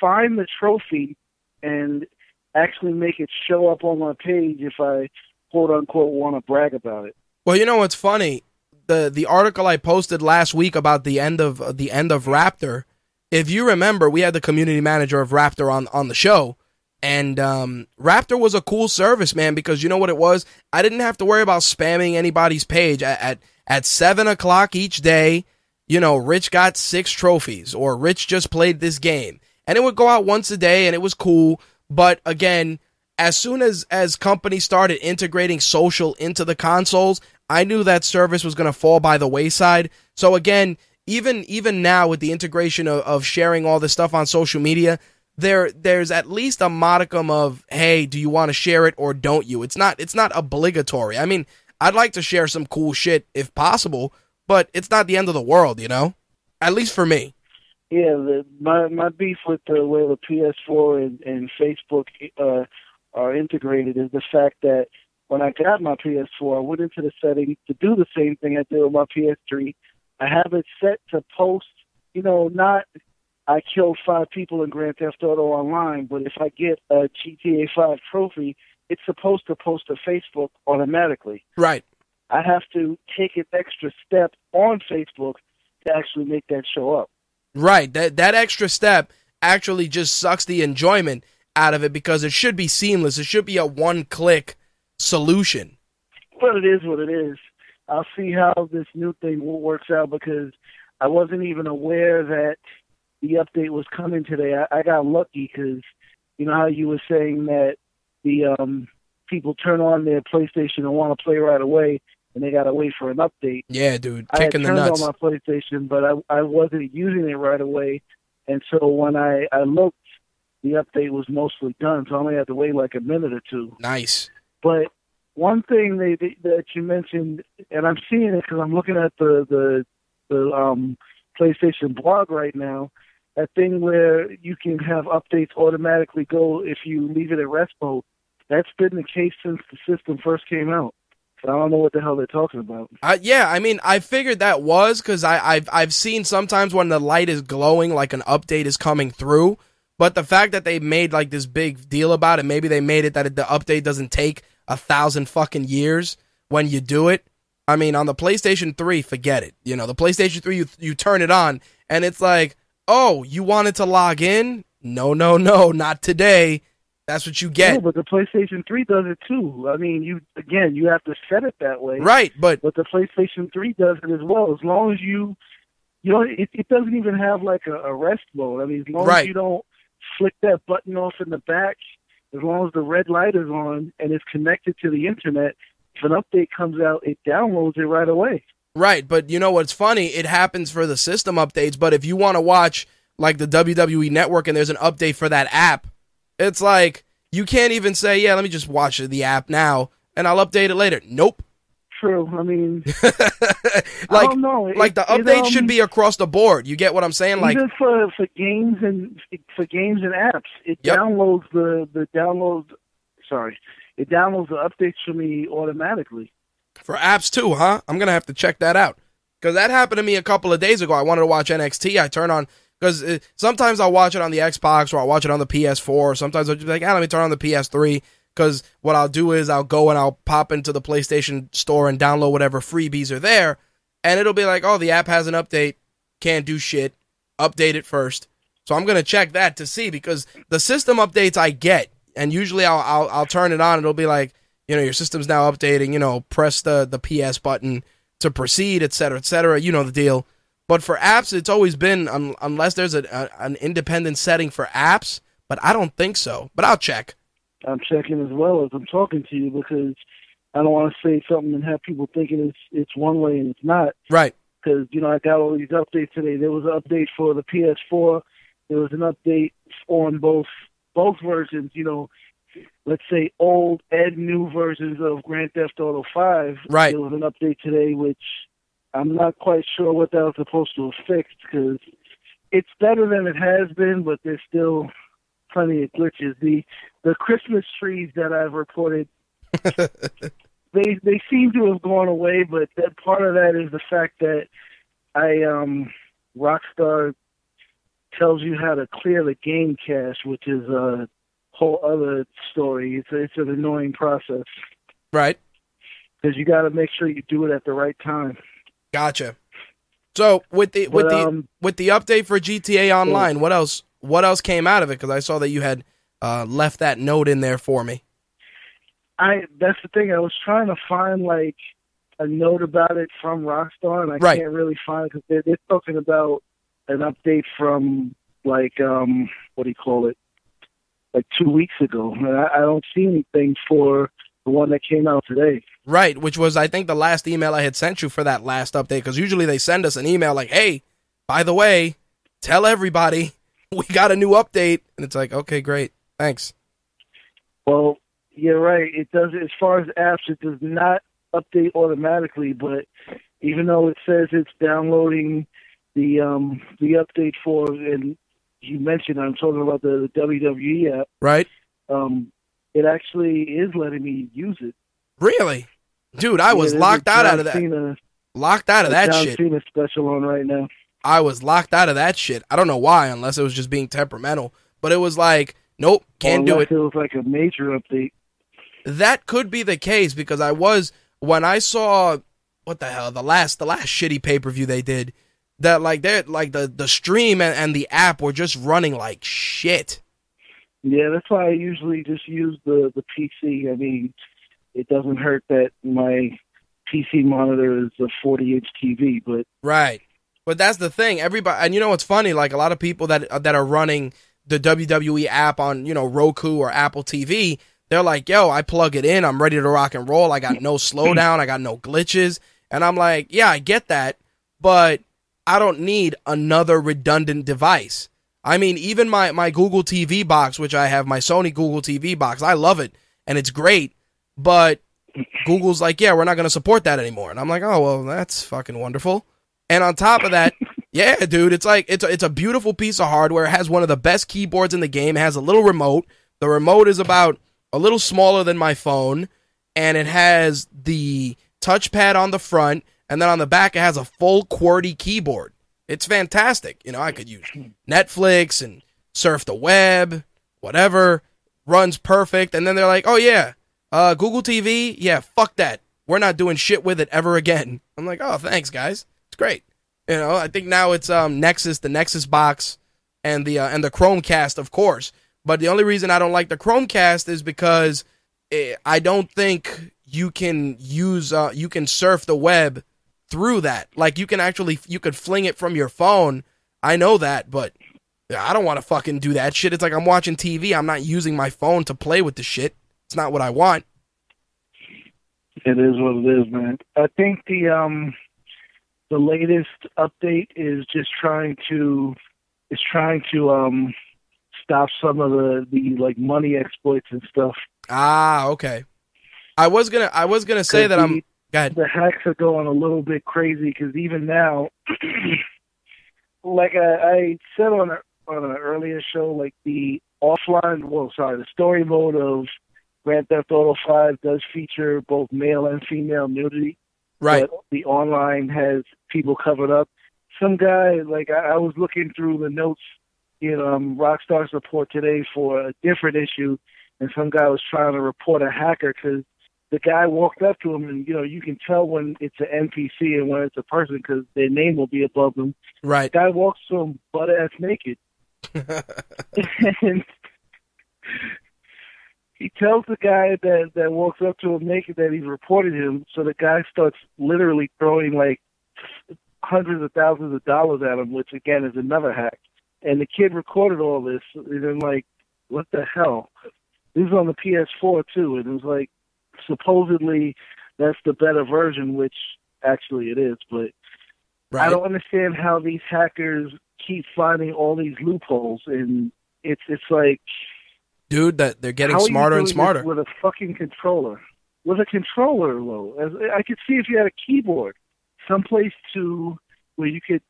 find the trophy, and actually make it show up on my page if I quote unquote want to brag about it. Well, you know what's funny? The the article I posted last week about the end of uh, the end of Raptr. If you remember, we had the community manager of Raptr on on the show, and um, Raptr was a cool service, man. Because you know what it was? I didn't have to worry about spamming anybody's page at at, at seven o'clock each day. You know, Rich got six trophies, or Rich just played this game, and it would go out once a day, and it was cool. But again, as soon as as companies started integrating social into the consoles, I knew that service was going to fall by the wayside. So again, even even now with the integration of, of sharing all this stuff on social media, there there's at least a modicum of hey, do you want to share it or don't you? It's not it's not obligatory. I mean, I'd like to share some cool shit if possible, but it's not the end of the world, you know. At least for me. Yeah, the, my my beef with the way the PS4 and, and Facebook uh, are integrated is the fact that when I got my PS4, I went into the settings to do the same thing I did with my PS3. I have it set to post, you know, not I killed five people in Grand Theft Auto Online, but if I get a GTA 5 trophy, it's supposed to post to Facebook automatically. Right. I have to take an extra step on Facebook to actually make that show up. Right. That that extra step actually just sucks the enjoyment out of it because it should be seamless. It should be a one-click solution. But it is what it is. I'll see how this new thing works out because I wasn't even aware that the update was coming today. I, I got lucky because you know how you were saying that the um, people turn on their PlayStation and want to play right away, and they got to wait for an update. Yeah, dude, I had kicking the turned nuts. on my PlayStation, but I I wasn't using it right away, and so when I I looked, the update was mostly done, so I only had to wait like a minute or two. Nice. But one thing they, they, that you mentioned, and I'm seeing it because I'm looking at the the the um, PlayStation blog right now. That thing where you can have updates automatically go if you leave it at rest mode. That's been the case since the system first came out. I don't know what the hell they're talking about. Uh, yeah, I mean, I figured that was because I've I've seen sometimes when the light is glowing, like an update is coming through. But the fact that they made like this big deal about it, maybe they made it that the update doesn't take a thousand fucking years when you do it. I mean, on the PlayStation 3, forget it. You know, the PlayStation 3, you you turn it on and it's like, oh, you wanted to log in? No, no, no, not today. That's what you get. No, but the PlayStation 3 does it too. I mean, you again, you have to set it that way. Right, but But the PlayStation 3 does it as well. As long as you, you know, it, it doesn't even have like a, a rest mode. I mean, as long Right. as you don't flick that button off in the back, as long as the red light is on and it's connected to the internet, if an update comes out, it downloads it right away. Right, but you know what's funny? It happens for the system updates, but if you want to watch like the WWE network and there's an update for that app, it's like you can't even say, "Yeah, let me just watch the app now and I'll update it later." Nope. True. I mean, like. It- like the update um, should be across the board. You get what I'm saying? Like even for for games and for games and apps, it Yep. downloads the the download. Sorry, it downloads the updates for me automatically. for apps too, huh? I'm gonna have to check that out because that happened to me a couple of days ago. I wanted to watch NXT. I turn on because uh, sometimes I'll watch it on the Xbox or I'll watch it on the PS4. Or sometimes I'll just be like, ah, let me turn on the PS3. Because what I'll do is I'll go and I'll pop into the PlayStation Store and download whatever freebies are there, and it'll be like, oh, the app has an update, can't do shit. Update it first. So I'm gonna check that to see because the system updates I get, and usually I'll I'll, I'll turn it on. It'll be like, you know, your system's now updating. You know, press the the PS button to proceed, et cetera, et cetera. You know the deal. But for apps, it's always been un- unless there's a, a an independent setting for apps. But I don't think so. But I'll check. I'm checking as well as I'm talking to you because I don't want to say something and have people thinking it's it's one way and it's not. Right. Because you know I got all these updates today. There was an update for the PS4. There was an update on both both versions. You know, let's say old and new versions of Grand Theft Auto 5. Right. There was an update today which I'm not quite sure what that was supposed to have fixed because it's better than it has been, but there's still plenty of glitches. The the Christmas trees that I've reported, they they seem to have gone away, but that part of that is the fact that I um Rockstar tells you how to clear the game cache, which is a whole other story. It's it's an annoying process Right. because you got to make sure you do it at the right time. Gotcha. So with the with But, the um, with the update for GTA Online, what else what else came out of it? Because I saw that you had uh, left that note in there for me. I that's the thing. I was trying to find like a note about it from Rockstar, and I Right. can't really find because they're, they're talking about an update from like um what do you call it, like two weeks ago, and I, I don't see anything for the one that came out today. Right, which was I think the last email I had sent you for that last update. Because usually they send us an email like, "Hey, by the way, tell everybody we got a new update. And it's like, okay, great. Thanks. Well, you're right. It does. As far as apps, it does not update automatically. But even though it says it's downloading the um the update for, and you mentioned I'm talking about the, the WWE app, Right? um, it actually is letting me use it. Really? Dude, I was Yeah, there's locked out, out of that. Cena, Locked out of that John shit. Cena special on right now. I was locked out of that shit. I don't know why, unless it was just being temperamental. But it was like, nope, can't do it. It was like a major update. That could be the case because I was when I saw what the hell the last the last shitty pay per view they did that like they like the the stream and, and the app were just running like shit. Yeah, that's why I usually just use the the PC. I mean, it doesn't hurt that my PC monitor is a 40 inch TV, but Right. But that's the thing. Everybody, and you know what's funny? Like a lot of people that uh, that are running the WWE app on you know Roku or Apple TV, they're like, "Yo, I plug it in. I'm ready to rock and roll. I got no slowdown. I got no glitches." And I'm like, "Yeah, I get that, but I don't need another redundant device." I mean, even my my Google TV box, which I have my Sony Google TV box, I love it and it's great, but Google's like, yeah, we're not going to support that anymore. And I'm like, oh, well, that's fucking wonderful. And on top of that, yeah, dude, it's like, it's a, it's a beautiful piece of hardware. It has one of the best keyboards in the game. It has a little remote. The remote is about a little smaller than my phone. And it has the touchpad on the front. And then on the back, it has a full QWERTY keyboard. It's fantastic. You know, I could use Netflix and surf the web, whatever. Runs perfect. And then they're like, oh, yeah, uh, Google TV, yeah, fuck that. We're not doing shit with it ever again. I'm like, oh, thanks, guys. It's great. You know, I think now it's um Nexus, the Nexus box, and the uh, and the Chromecast, of course. But the only reason I don't like the Chromecast is because eh, I don't think you can use uh, you can surf the web through that. Like you can actually you could fling it from your phone. I know that, but I don't want to fucking do that shit. It's like I'm watching TV. I'm not using my phone to play with the shit. It's not what I want. it is what it is, man. I think the um the latest update is just trying to is trying to um stop some of the the like money exploits and stuff. Ah, okay. I was gonna I was gonna say that I'm. The hacks are going a little bit crazy because even now, like I, I said on a, on an earlier show, like the offline, well, sorry, the story mode of Grand Theft Auto Five does feature both male and female nudity, Right. but the online has people covered up. Some guy, like I, I was looking through the notes in um, Rockstar's report today for a different issue, and some guy was trying to report a hacker because the guy walked up to him, and you know you can tell when it's an NPC and when it's a person because their name will be above them. Right. The guy walks to him butt ass naked, and he tells the guy that that walks up to him naked that he's reported him. So the guy starts literally throwing like hundreds of thousands of dollars at him, which again is another hack. And the kid recorded all this, and I'm like, what the hell? This is on the PS4 too, and it was like supposedly that's the better version, which actually it is, but I don't understand how these hackers keep finding all these loopholes, and it's it's like Dude, that they're getting how are you smarter and smarter. with a fucking controller. With a controller, though, as I could see if you had a keyboard, someplace to where you could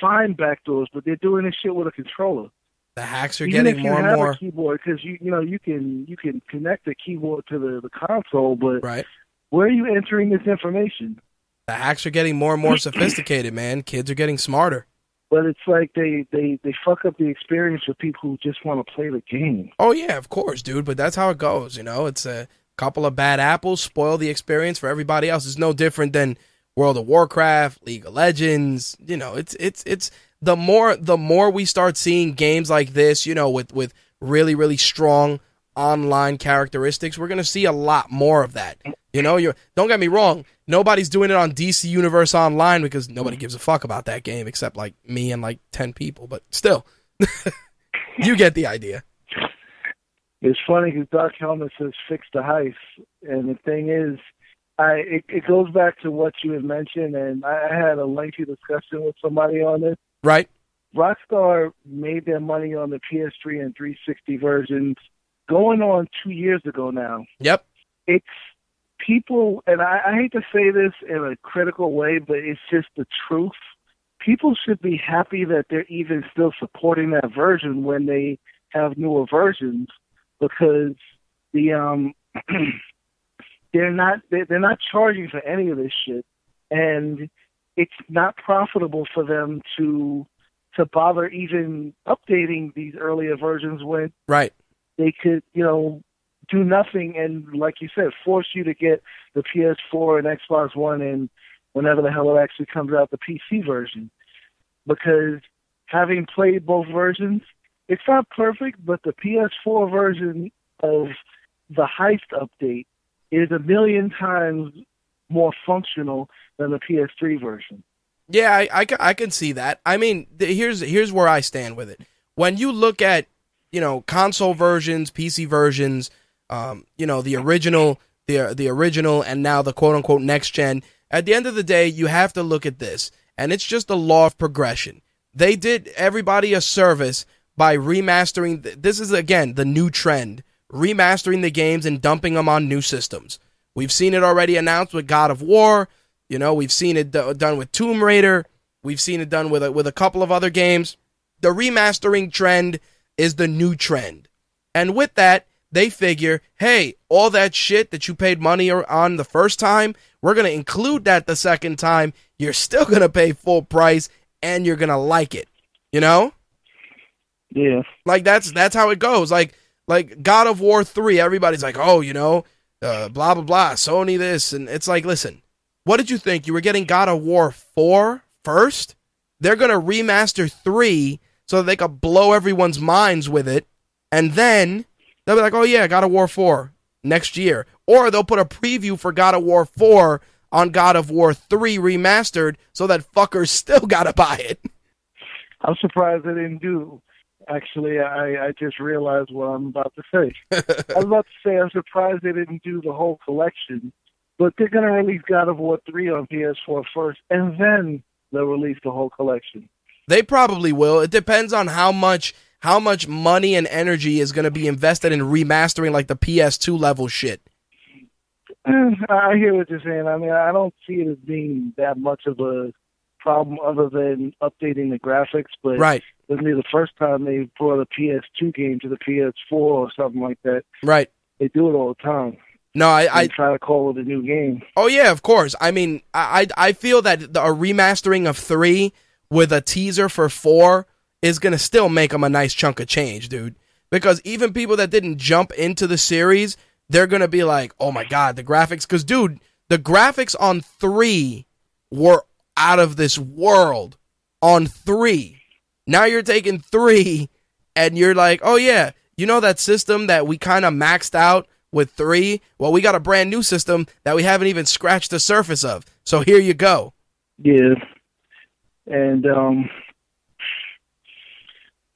find backdoors, but they're doing this shit with a controller. The hacks are Even getting more and more. keyboard, because you you know you can you can connect the keyboard to the the console, but Right. where are you entering this information? The hacks are getting more and more sophisticated, man. Kids are getting smarter. But it's like they they they fuck up the experience for people who just want to play the game. Oh yeah, of course, dude. But that's how it goes. You know, it's a couple of bad apples spoil the experience for everybody else. It's no different than World of Warcraft, League of Legends. You know, it's it's it's the more the more we start seeing games like this. You know, with with really really strong online characteristics, we're gonna see a lot more of that. You know, you don't get me wrong. Nobody's doing it on DC Universe Online because nobody gives a fuck about that game except like me and like ten people. But still, you get the idea. It's funny because Dark Helmet says fix the heist, and the thing is, I it, it goes back to what you had mentioned, and I, I had a lengthy discussion with somebody on this. Right. Rockstar made their money on the PS3 and 360 versions going on two years ago now. Yep. It's people, and I, I hate to say this in a critical way, but it's just the truth. People should be happy that they're even still supporting that version when they have newer versions because the um they're not they're, they're not charging for any of this shit and it's not profitable for them to to bother even updating these earlier versions when Right. they could, you know, do nothing and like you said, force you to get the PS4 and Xbox One and whenever the hell it actually comes out, the PC version. Because having played both versions, it's not perfect, but the PS4 version of the Heist update is a million times more functional than the PS3 version. Yeah, I, I, I can see that. I mean, th- here's here's where I stand with it. When you look at you know console versions, PC versions, um, you know the original, the the original, and now the quote unquote next gen. At the end of the day, you have to look at this, and it's just the law of progression. They did everybody a service by remastering. This is again the new trend: remastering the games and dumping them on new systems. We've seen it already announced with God of War. You know, we've seen it do- done with Tomb Raider. We've seen it done with a, with a couple of other games. The remastering trend is the new trend. And with that, they figure, hey, all that shit that you paid money on the first time, we're going to include that the second time. You're still going to pay full price and you're going to like it. You know? Yeah. Like that's that's how it goes. Like like God of War 3, everybody's like, "Oh, you know, uh, blah blah blah, Sony this." And it's like, "Listen, what did you think? You were getting God of War 4 first? They're to remaster 3 so that they could blow everyone's minds with it, and then they'll be like, "Oh yeah, God of War 4 next year." Or they'll put a preview for God of War 4 on God of War 3 remastered so that fuckers still got to buy it. I'm surprised they didn't do. Actually, I, I just realized what I'm about to say. I was about to say I'm surprised they didn't do the whole collection, but they're going to release God of War 3 on PS4 first, and then they'll release the whole collection. They probably will. It depends on how much how much money and energy is going to be invested in remastering like the PS2 level shit. I hear what you're saying. I mean, I don't see it as being that much of a problem other than updating the graphics, but Right. this will be the first time they brought a PS2 game to the PS4 or something like that. Right. They do it all the time. No, I, I try to call it a new game. oh yeah, of course. I mean, I I, I feel that the, a remastering of 3 with a teaser for 4 is going to still make them a nice chunk of change, dude. Because even people that didn't jump into the series, they're going to be like, "Oh my god, the graphics cuz dude, the graphics on 3 were out of this world on 3. Now you're taking 3 and you're like, "Oh yeah, you know that system that we kind of maxed out with 3? Well, we got a brand new system that we haven't even scratched the surface of. So here you go." Yeah. And um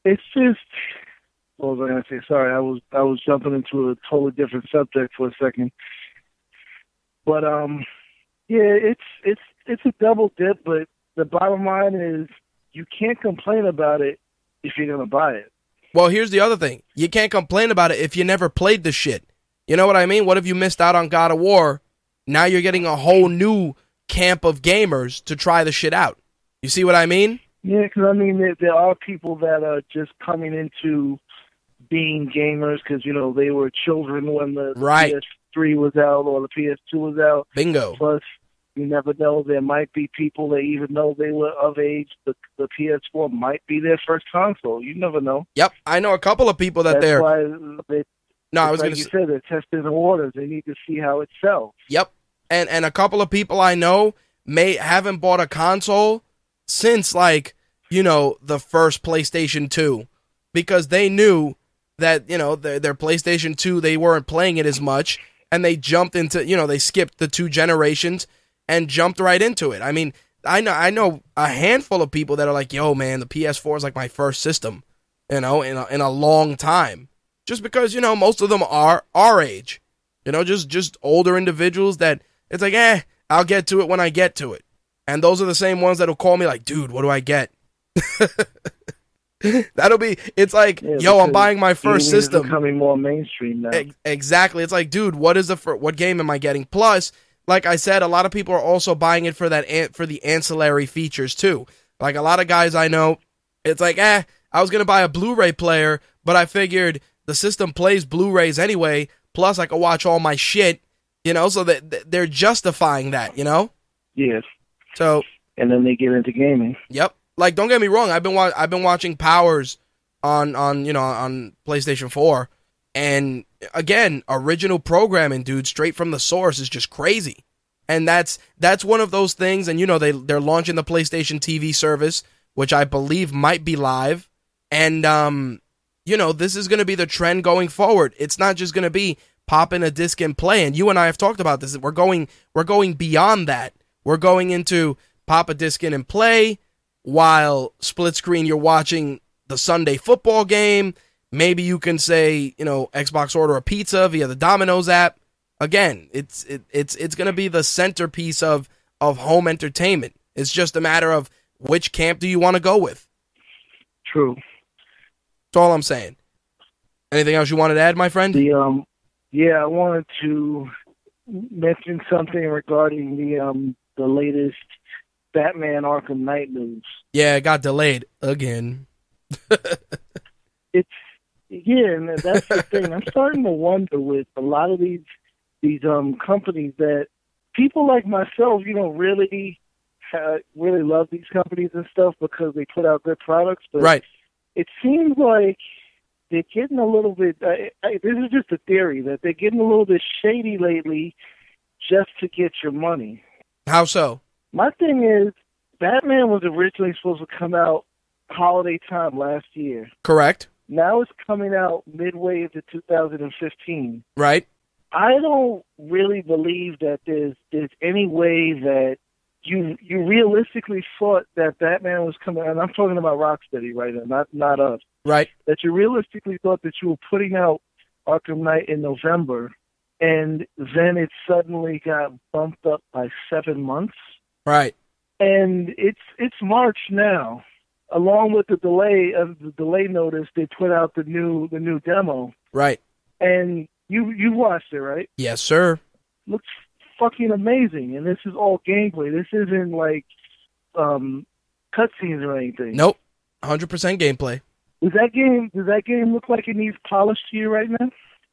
it's just what was I gonna say? Sorry, I was I was jumping into a totally different subject for a second. But um yeah, it's it's it's a double dip, but the bottom line is you can't complain about it if you're gonna buy it. Well, here's the other thing. You can't complain about it if you never played the shit. You know what I mean? What if you missed out on God of War? Now you're getting a whole new camp of gamers to try the shit out. You see what I mean? Yeah, because I mean, there, there are people that are just coming into being gamers because you know they were children when the, the Right. PS3 was out or the PS2 was out. Bingo. Plus, you never know. There might be people that even though they were of age, the the PS4 might be their first console. You never know. Yep, I know a couple of people that That's they're. why they, No, I was like gonna. you say, said, they're testing the waters. They need to see how it sells. Yep, and and a couple of people I know may haven't bought a console since like you know the first PlayStation Two, because they knew that you know their their PlayStation Two they weren't playing it as much, and they jumped into you know they skipped the two generations and jumped right into it. I mean, I know I know a handful of people that are like, "Yo, man, the PS4 is like my first system," you know, in a, in a long time. Just because you know most of them are our age, you know, just just older individuals that it's like, eh, I'll get to it when I get to it. And those are the same ones that'll call me like, dude, what do I get? That'll be. It's like, Yeah, yo, I'm buying my first system. becoming more mainstream now. Ex- exactly. It's like, dude, what is the fir- what game am I getting? Plus, like I said, a lot of people are also buying it for that for the ancillary features too. Like a lot of guys I know, it's like, eh, I was gonna buy a Blu-ray player, but I figured the system plays Blu-rays anyway. Plus, I could watch all my shit, you know. So that that they're justifying that, you know. Yes, So, and then they get into gaming. yep. Like, don't get me wrong. I've been wa- I've been watching Powers on on you know on PlayStation Four, and again, original programming, dude, straight from the source is just crazy. And that's that's one of those things. And you know they they're launching the PlayStation TV service, which I believe might be live. And um, you know this is going to be the trend going forward. It's not just going to be popping a disc and play. And you and I have talked about this. We're going we're going beyond that. We're going into pop a disc in and play while split screen you're watching the Sunday football game. Maybe you can say, you know, Xbox order a pizza via the Domino's app. Again, it's it, it's it's going to be the centerpiece of of home entertainment. It's just a matter of which camp do you want to go with. True. That's all I'm saying. Anything else you wanted to add, my friend? The um, yeah, I wanted to mention something regarding the um the latest Batman Arkham Knight news. Yeah, it got delayed again. It's yeah, and that's the thing. I'm starting to wonder with a lot of these these um companies that people like myself, you know, really uh, really love these companies and stuff because they put out good products. But Right. it seems like they're getting a little bit. I, I, this is just a theory that they're getting a little bit shady lately, just to get your money. How so? My thing is, Batman was originally supposed to come out holiday time last year. Correct. Now it's coming out midway into 2015. Right. I don't really believe that there's there's any way that you you realistically thought that Batman was coming. And I'm talking about Rocksteady right now, not not us. Right. That you realistically thought that you were putting out Arkham Knight in November, and then it suddenly got bumped up by seven months Right. and it's it's March now. Along with the delay of the delay notice, they put out the new the new demo, Right. and you you watched it, right? Yes, sir. Looks fucking amazing, and this is all gameplay. This isn't like um cutscenes or anything. Nope. 100% gameplay. Does that game does that game look like it needs polish to you right now?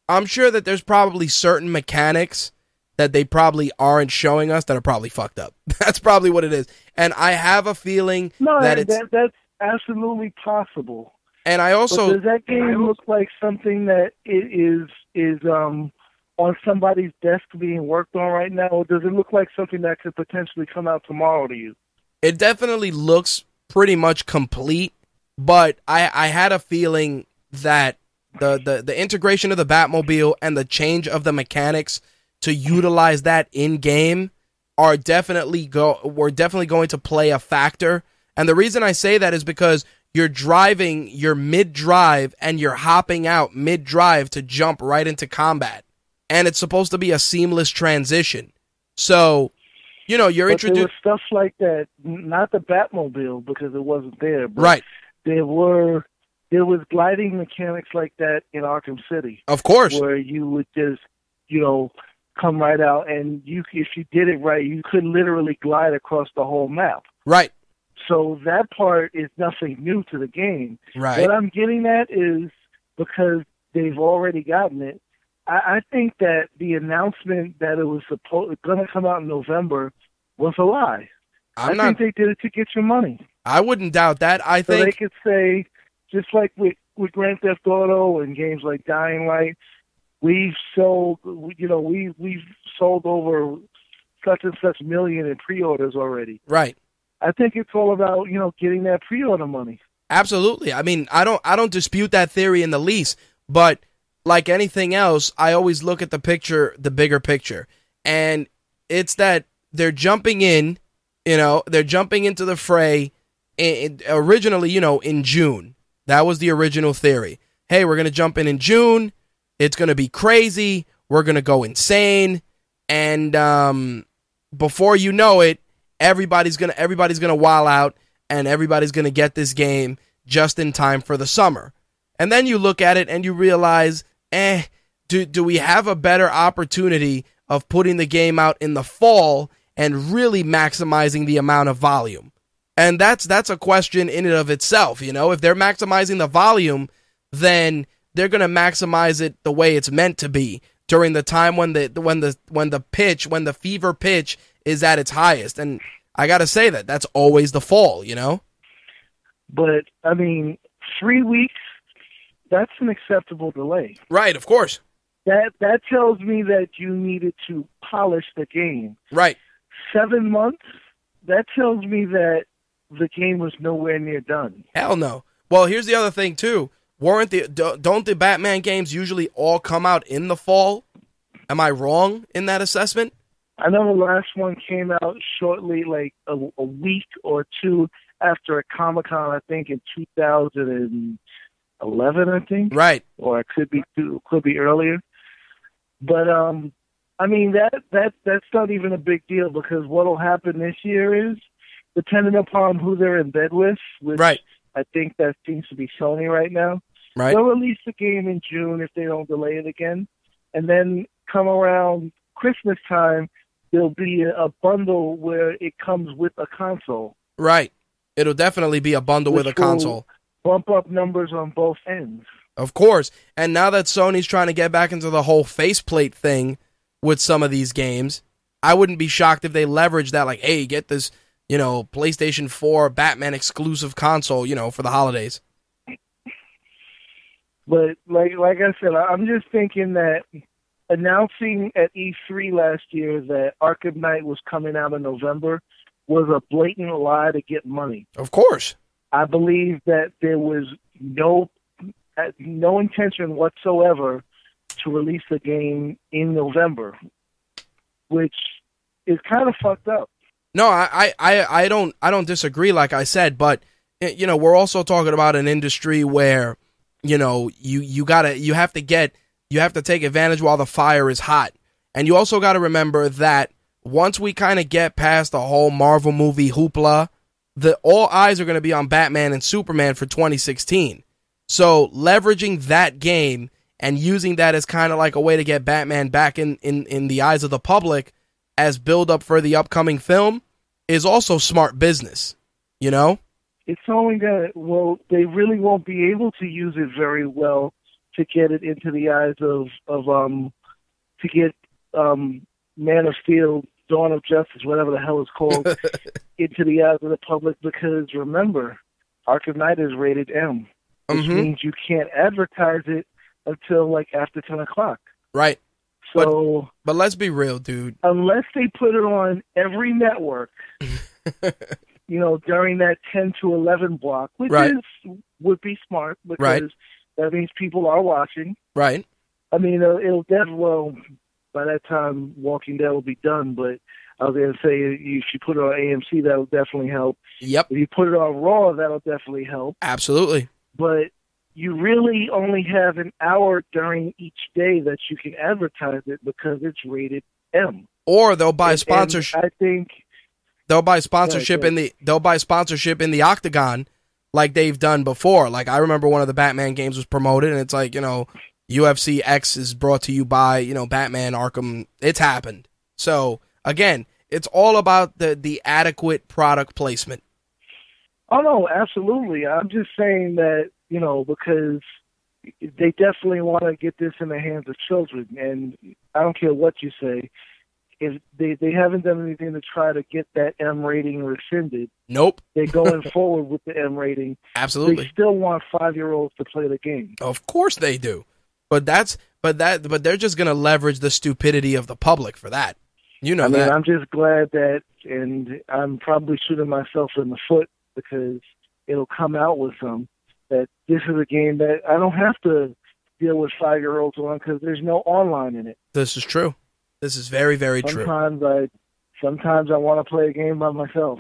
I'm sure that there's probably certain mechanics that they probably aren't showing us that are probably fucked up. That's probably what it is. And I have a feeling No, that that, it's that's absolutely possible. and I But also does that game look like something that it is is um on somebody's desk being worked on right now, or does it look like something that could potentially come out tomorrow to you? it definitely looks pretty much complete, but I I had a feeling that the the the integration of the Batmobile and the change of the mechanics to utilize that in game are definitely go we're definitely going to play a factor. And the reason I say that is because you're driving, you're mid drive, and you're hopping out mid drive to jump right into combat. And it's supposed to be a seamless transition. So, you know, you're But there introduced. was stuff like that, not the Batmobile because it wasn't there, but Right. there were there was gliding mechanics like that in Arkham City, Of course. where you would just you know come right out, and you if you did it right, you could literally glide across the whole map. Right. So that part is nothing new to the game. Right. What I'm getting at is because they've already gotten it. I, I think that the announcement that it was supposed going to come out in November was a lie. I'm I not. think they did it to get your money, I wouldn't doubt that. I so they could say, just like with with Grand Theft Auto and games like Dying Light, we've sold, you know, we we've sold over such and such million in pre-orders already. Right. I think it's all about you know getting that pre-order money. Absolutely. I mean, I don't. I don't dispute that theory in the least. But like anything else, I always look at the picture, the bigger picture, and it's that they're jumping in. You know, they're jumping into the fray. In, originally, you know, in June. That was the original theory. Hey, we're gonna jump in in June. It's gonna be crazy. We're gonna go insane, and um, before you know it, everybody's gonna everybody's gonna wile out, and everybody's to get this game just in time for the summer. And then you look at it and you realize, eh, do, do we have a better opportunity of putting the game out in the fall and really maximizing the amount of volume? And that's that's a question in and of itself, you know. If they're maximizing the volume, then they're going to maximize it the way it's meant to be during the time when the when the when the pitch, when the fever pitch is at its highest. And I got to say that that's always the fall, you know. But I mean, 3 weeks that's an acceptable delay. Right, of course. That that tells me that you needed to polish the game. Right. 7 months that tells me that the game was nowhere near done. Hell no. Well, here's the other thing too. Weren't the don't the Batman games usually all come out in the fall? Am I wrong in that assessment? I know the last one came out shortly, like a, a week or two after a Comic Con. I think in 2011. I think. Right. Or it could be could be earlier. But um, I mean that that that's not even a big deal because what'll happen this year is depending upon who they're in bed with, which right. I think that seems to be Sony right now. Right. They'll release the game in June if they don't delay it again, and then come around Christmas time, there'll be a bundle where it comes with a console. Right. It'll definitely be a bundle with a console. Bump up numbers on both ends. Of course. And now that Sony's trying to get back into the whole faceplate thing with some of these games, I wouldn't be shocked if they leverage that like, hey, get this you know, PlayStation 4 Batman exclusive console, you know, for the holidays. But like like I said, I'm just thinking that announcing at E3 last year that Arkham Knight was coming out in November was a blatant lie to get money. Of course. I believe that there was no no intention whatsoever to release the game in November, which is kind of fucked up. No, I, I, I don't I don't disagree. Like I said, but eh, you know we're also talking about an industry where you know you you gotta you have to get you have to take advantage while the fire is hot, and you also got to remember that once we kind of get past the whole Marvel movie hoopla, the all eyes are going to be on Batman and Superman for 2016. So leveraging that game and using that as kind of like a way to get Batman back in, in, in the eyes of the public as build up for the upcoming film is also smart business, you know? It's only that, well, they really won't be able to use it very well to get it into the eyes of, of um, to get um, Man of Steel, Dawn of Justice, whatever the hell it's called, into the eyes of the public because remember, Arkham Knight is rated M, which mm-hmm. means you can't advertise it until like after 10 o'clock. Right. So, but, but let's be real, dude. Unless they put it on every network, you know, during that ten to eleven block, which right. is would be smart because right. That means people are watching. Right. I mean, uh, it'll, it'll definitely. Well, by that time, Walking Dead will be done. But I was going to say, if you put it on AMC, that'll definitely help. Yep. If you put it on Raw, that'll definitely help. Absolutely. But you really only have an hour during each day that you can advertise it because it's rated M. Or they'll buy sponsorship. I think they'll buy sponsorship in the they'll buy sponsorship in the Octagon like they've done before. Like I remember one of the Batman games was promoted and it's like, you know, UFC X is brought to you by, you know, Batman Arkham. It's happened. So, again, it's all about the the adequate product placement. Oh no, absolutely. I'm just saying that you know, because they definitely want to get this in the hands of children. And I don't care what you say, if they they haven't done anything to try to get that M rating rescinded. Nope. They're going forward with the M rating. Absolutely. They still want five year olds to play the game. Of course they do. But that's but that but they're just gonna leverage the stupidity of the public for that. You know I mean, that. I'm just glad that and I'm probably shooting myself in the foot because it'll come out with some that this is a game that I don't have to deal with five year olds on because there's no online in it. This is true. This is very very sometimes true. I sometimes I want to play a game by myself.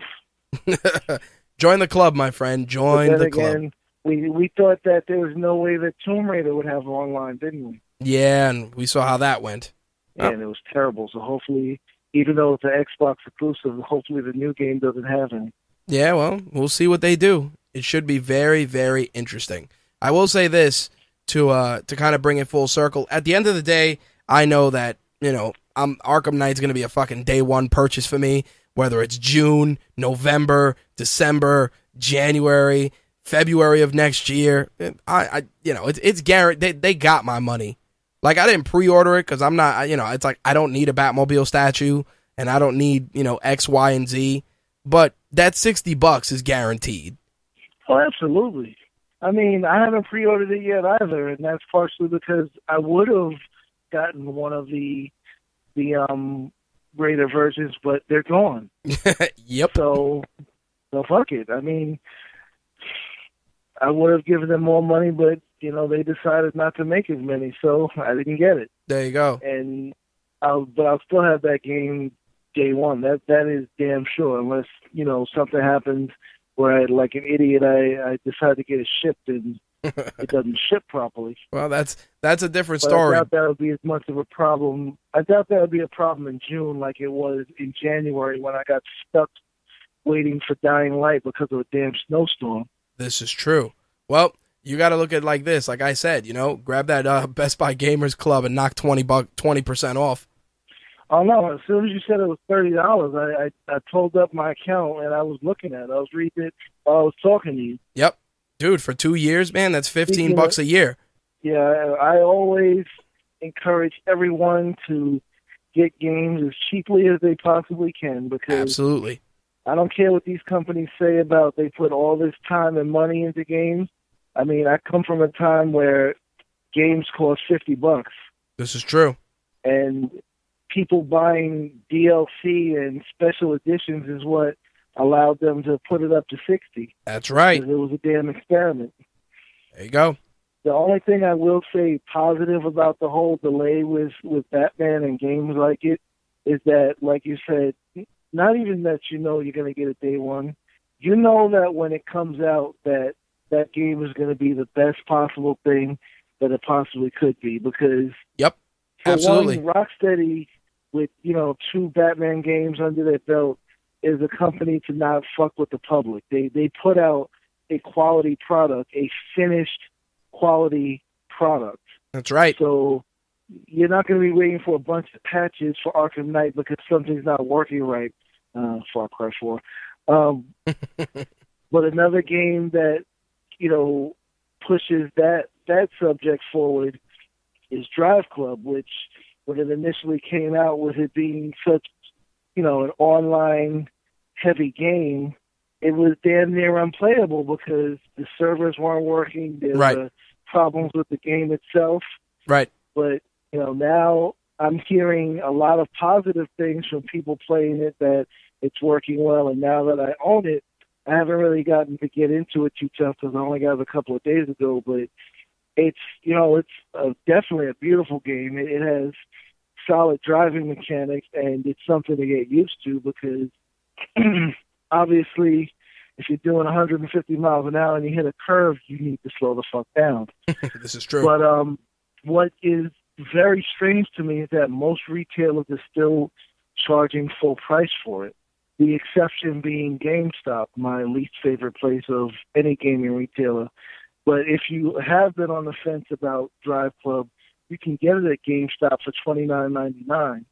Join the club, my friend. Join the again, club. We we thought that there was no way that Tomb Raider would have online, didn't we? Yeah, and we saw how that went. And it was terrible. So hopefully, even though it's an Xbox exclusive, hopefully the new game doesn't have any. Yeah, well, we'll see what they do. It should be very, very interesting. I will say this to uh to kind of bring it full circle. At the end of the day, I know that you know I'm Arkham Knight's to be a fucking day one purchase for me. Whether it's June, November, December, January, February of next year, I, I you know it's it's guaranteed. They they got my money. Like I didn't pre-order it because I'm not. You know, it's like I don't need a Batmobile statue and I don't need you know X, Y, and Z. But that sixty bucks is guaranteed. Oh, absolutely. I mean, I haven't pre-ordered it yet either, and that's partially because I would have gotten one of the the um greater versions, but they're gone. yep. So, so fuck it. I mean, I would have given them more money, but you know they decided not to make as many, so I didn't get it. There you go. And I'll, but I'll still have that game day one. That that is damn sure, unless you know something happens where I, like an idiot, I I decide to get it shipped and it doesn't ship properly. Well, that's that's a different But story. I doubt that would be as much of a problem. I doubt that would be a problem in June like it was in January when I got stuck waiting for Dying Light because of a damn snowstorm. This is true. Well, you got to look at it like this. Like I said, you know, grab that uh, Best Buy Gamers Club and knock twenty buck twenty percent off. Oh no! As soon as you said it was thirty dollars, I, I I pulled up my account and I was looking at it. I was reading it while I was talking to you. Yep, dude. For two years, man, that's fifteen Speaking bucks a year. Yeah, I always encourage everyone to get games as cheaply as they possibly can because Absolutely. I don't care what these companies say about they put all this time and money into games. I mean, I come from a time where games cost fifty bucks, This is true. and people buying DLC and special editions is what allowed them to put it up to sixty. That's right. It was a damn experiment. There you go. The only thing I will say positive about the whole delay with with Batman and games like it is that, like you said, not even that you know you're going to get it day one. You know that when it comes out, that that game is going to be the best possible thing that it possibly could be because Yep. for Absolutely. one, Rocksteady with you know two Batman games under their belt is a company to not fuck with the public. They they put out a quality product, a finished quality product. That's right. So you're not going to be waiting for a bunch of patches for Arkham Knight because something's not working right. Uh, Far Cry 4. Um, but another game that you know pushes that that subject forward is Drive Club, which when it initially came out with it being such you know an online heavy game, it was damn near unplayable because the servers weren't working. There Right. were problems with the game itself. Right. But you know now I'm hearing a lot of positive things from people playing it that it's working well, and now that I own it, I haven't really gotten to get into it too tough because I only got it a couple of days ago. But it's you know it's uh definitely a beautiful game. It, it has solid driving mechanics, and it's something to get used to because obviously, if you're doing 150 miles an hour and you hit a curve, you need to slow the fuck down. this is true. But um, what is very strange to me is that most retailers are still charging full price for it. The exception being GameStop, my least favorite place of any gaming retailer. But if you have been on the fence about Drive Club, you can get it at GameStop for twenty nine ninety nine.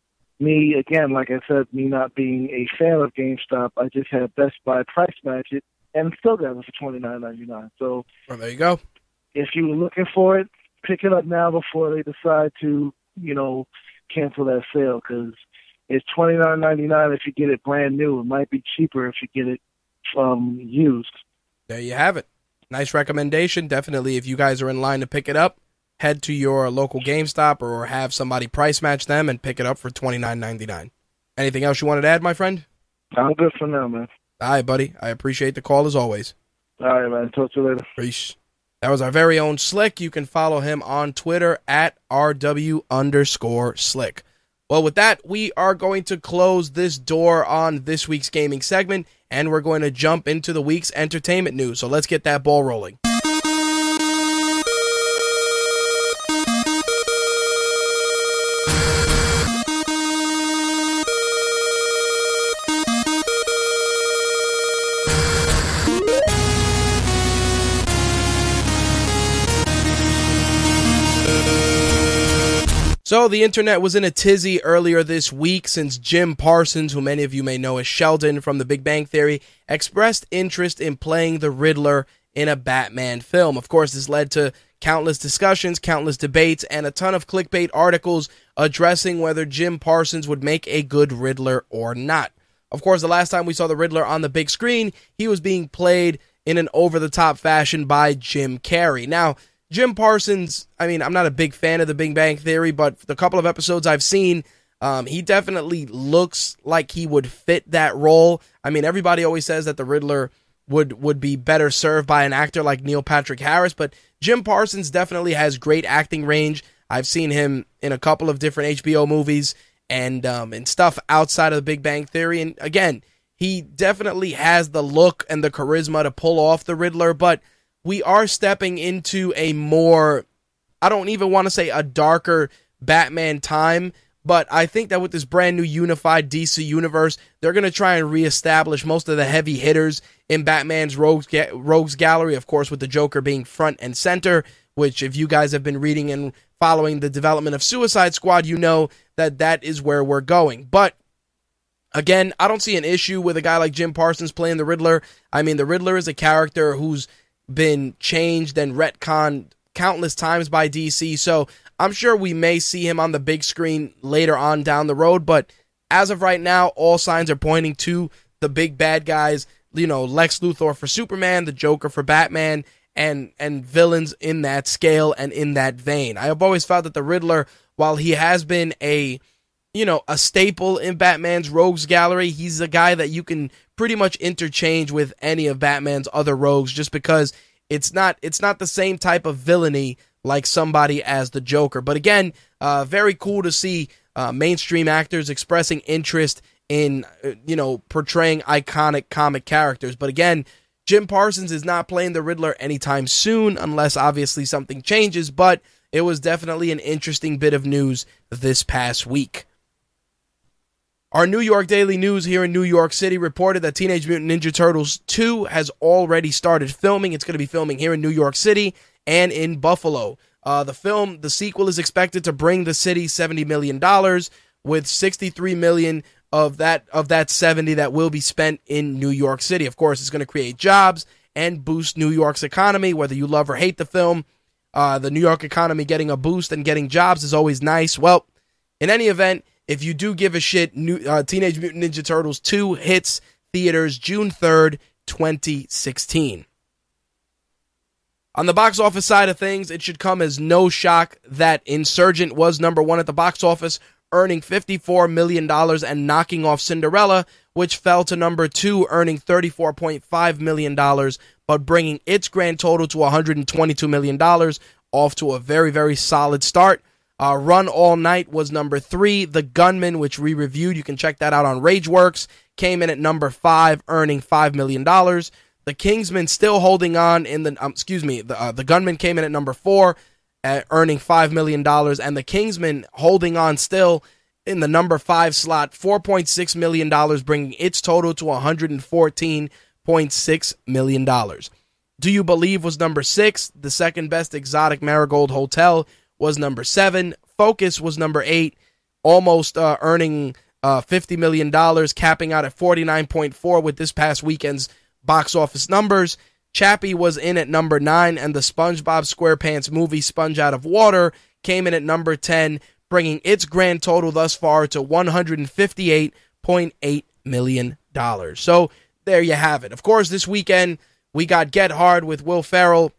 Me again, like I said, me not being a fan of GameStop, I just had Best Buy price match it and still got it for twenty nine ninety nine. So well, there you go. if you were looking for it, pick it up now before they decide to, you know, cancel that sale because it's twenty nine ninety nine if you get it brand new. It might be cheaper if you get it um used. There you have it. Nice recommendation. Definitely, if you guys are in line to pick it up, head to your local GameStop or have somebody price match them and pick it up for twenty nine ninety nine. Anything else you wanted to add, my friend? I'm good for now, man. All right, buddy. I appreciate the call as always. All right, man. Talk to you later. Peace. That was our very own Slick. You can follow him on Twitter at RW underscore Slick. Well, with that, we are going to close this door on this week's gaming segment and we're going to jump into the week's entertainment news. So let's get that ball rolling. So the internet was in a tizzy earlier this week since Jim Parsons, who many of you may know as Sheldon from The Big Bang Theory, expressed interest in playing the Riddler in a Batman film. Of course, this led to countless discussions, countless debates, and a ton of clickbait articles addressing whether Jim Parsons would make a good Riddler or not. Of course, the last time we saw the Riddler on the big screen, he was being played in an over the top fashion by Jim Carrey. Now, Jim Parsons, I mean, I'm not a big fan of the Big Bang Theory, but the couple of episodes I've seen, um, he definitely looks like he would fit that role. I mean, everybody always says that the Riddler would would be better served by an actor like Neil Patrick Harris, but Jim Parsons definitely has great acting range. I've seen him in a couple of different HBO movies and um, and stuff outside of the Big Bang Theory, and again, he definitely has the look and the charisma to pull off the Riddler, but we are stepping into a more, I don't even want to say a darker Batman time, but I think that with this brand new unified DC universe, they're going to try and reestablish most of the heavy hitters in Batman's rogues, rogues gallery, of course, with the Joker being front and center, which if you guys have been reading and following the development of Suicide Squad, you know that that is where we're going. But again, I don't see an issue with a guy like Jim Parsons playing the Riddler. I mean, the Riddler is a character who's been changed and retconned countless times by DC. So I'm sure we may see him on the big screen later on down the road. But as of right now, all signs are pointing to the big bad guys. You know, Lex Luthor for Superman, the Joker for Batman, and and villains in that scale and in that vein. I have always felt that the Riddler, while he has been a you know, a staple in Batman's rogues gallery. He's a guy that you can pretty much interchange with any of Batman's other rogues just because it's not it's not the same type of villainy like somebody as the Joker. But again, uh, very cool to see uh, mainstream actors expressing interest in uh, you know portraying iconic comic characters. But again, Jim Parsons is not playing the Riddler anytime soon, unless obviously something changes. But it was definitely an interesting bit of news this past week. Our New York Daily News here in New York City reported that Teenage Mutant Ninja Turtles 2 has already started filming. It's going to be filming here in New York City and in Buffalo. Uh, the film, the sequel, is expected to bring the city $70 million, with 63 million of that of that 70 that will be spent in New York City. Of course, it's going to create jobs and boost New York's economy, whether you love or hate the film. Uh, the New York economy getting a boost and getting jobs is always nice. Well, in any event, if you do give a shit, New, uh, Teenage Mutant Ninja Turtles 2 hits theaters June 3rd, 2016. On the box office side of things, it should come as no shock that Insurgent was number one at the box office, earning $54 million and knocking off Cinderella, which fell to number two, earning $34.5 million, but bringing its grand total to $122 million, off to a very, very solid start. Uh, Run All Night was number three. The Gunman, which we reviewed, you can check that out on Rageworks, came in at number five, earning $5 million. The Kingsman still holding on in the, um, excuse me, the, uh, the Gunman came in at number four, uh, earning $5 million. And the Kingsman holding on still in the number five slot, $4.6 million, bringing its total to $114.6 million. Do You Believe was number six, the second best exotic marigold hotel was number seven. Focus was number eight, almost uh, earning uh, $50 million, capping out at 49.4 with this past weekend's box office numbers. Chappie was in at number nine, and the SpongeBob SquarePants movie Sponge Out of Water came in at number 10, bringing its grand total thus far to $158.8 million. So there you have it. Of course, this weekend we got Get Hard with Will Ferrell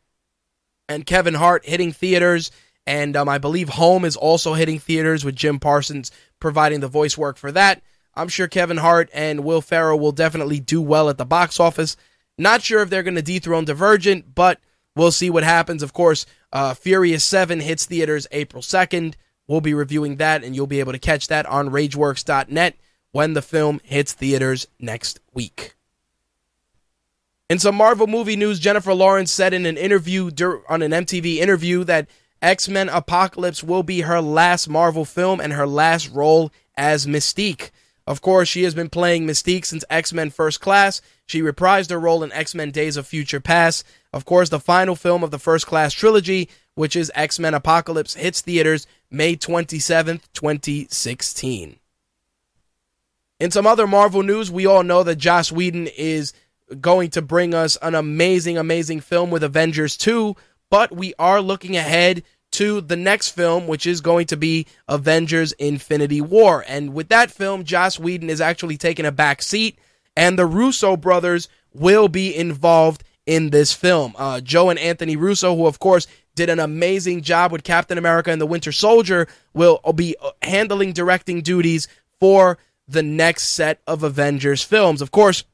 and Kevin Hart hitting theaters. And um, I believe Home is also hitting theaters with Jim Parsons providing the voice work for that. I'm sure Kevin Hart and Will Ferrell will definitely do well at the box office. Not sure if they're going to dethrone Divergent, but we'll see what happens. Of course, uh, Furious 7 hits theaters April 2nd. We'll be reviewing that, and you'll be able to catch that on RageWorks.net when the film hits theaters next week. In some Marvel movie news, Jennifer Lawrence said in an interview on an MTV interview that X Men Apocalypse will be her last Marvel film and her last role as Mystique. Of course, she has been playing Mystique since X Men First Class. She reprised her role in X Men Days of Future Past. Of course, the final film of the First Class trilogy which is X Men Apocalypse, hits theaters May 27th, 2016. In some other Marvel news, we all know that Joss Whedon is going to bring us an amazing, amazing film with Avengers 2, but we are looking ahead to the next film, which is going to be Avengers Infinity War. And with that film, Joss Whedon is actually taking a back seat, and the Russo brothers will be involved in this film. Uh, Joe and Anthony Russo, who of course did an amazing job with Captain America and the Winter Soldier, will be uh, handling directing duties for the next set of Avengers films. Of course,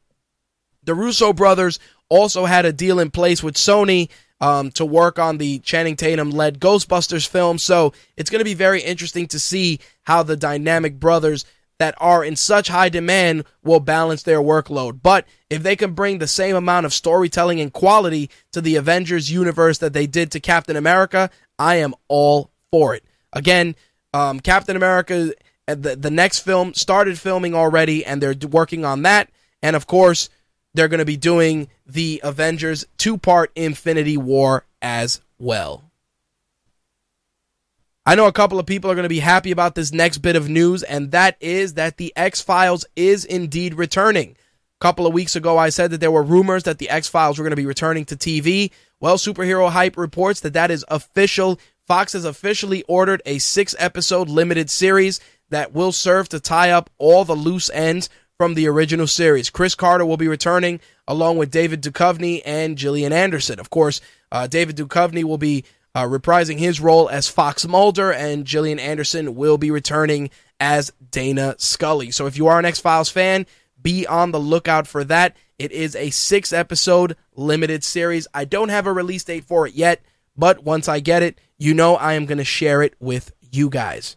the Russo brothers also had a deal in place with Sony um, to work on the Channing Tatum led Ghostbusters film. So it's going to be very interesting to see how the dynamic brothers that are in such high demand will balance their workload. But if they can bring the same amount of storytelling and quality to the Avengers universe that they did to Captain America, I am all for it. Again, um, Captain America the, the next film started filming already, and they're working on that. And of course, they're going to be doing the Avengers two part Infinity War as well. I know a couple of people are going to be happy about this next bit of news, and that is that the X Files is indeed returning. A couple of weeks ago, I said that there were rumors that the X Files were going to be returning to TV. Well, Superhero Hype reports that that is official. Fox has officially ordered a six episode limited series that will serve to tie up all the loose ends from the original series. Chris Carter will be returning along with David Duchovny and Gillian Anderson. Of course, uh, David Duchovny will be uh, reprising his role as Fox Mulder, and Gillian Anderson will be returning as Dana Scully. So if you are an X Files fan, be on the lookout for that. It is a six episode limited series. I don't have a release date for it yet, but once I get it, you know I am going to share it with you guys.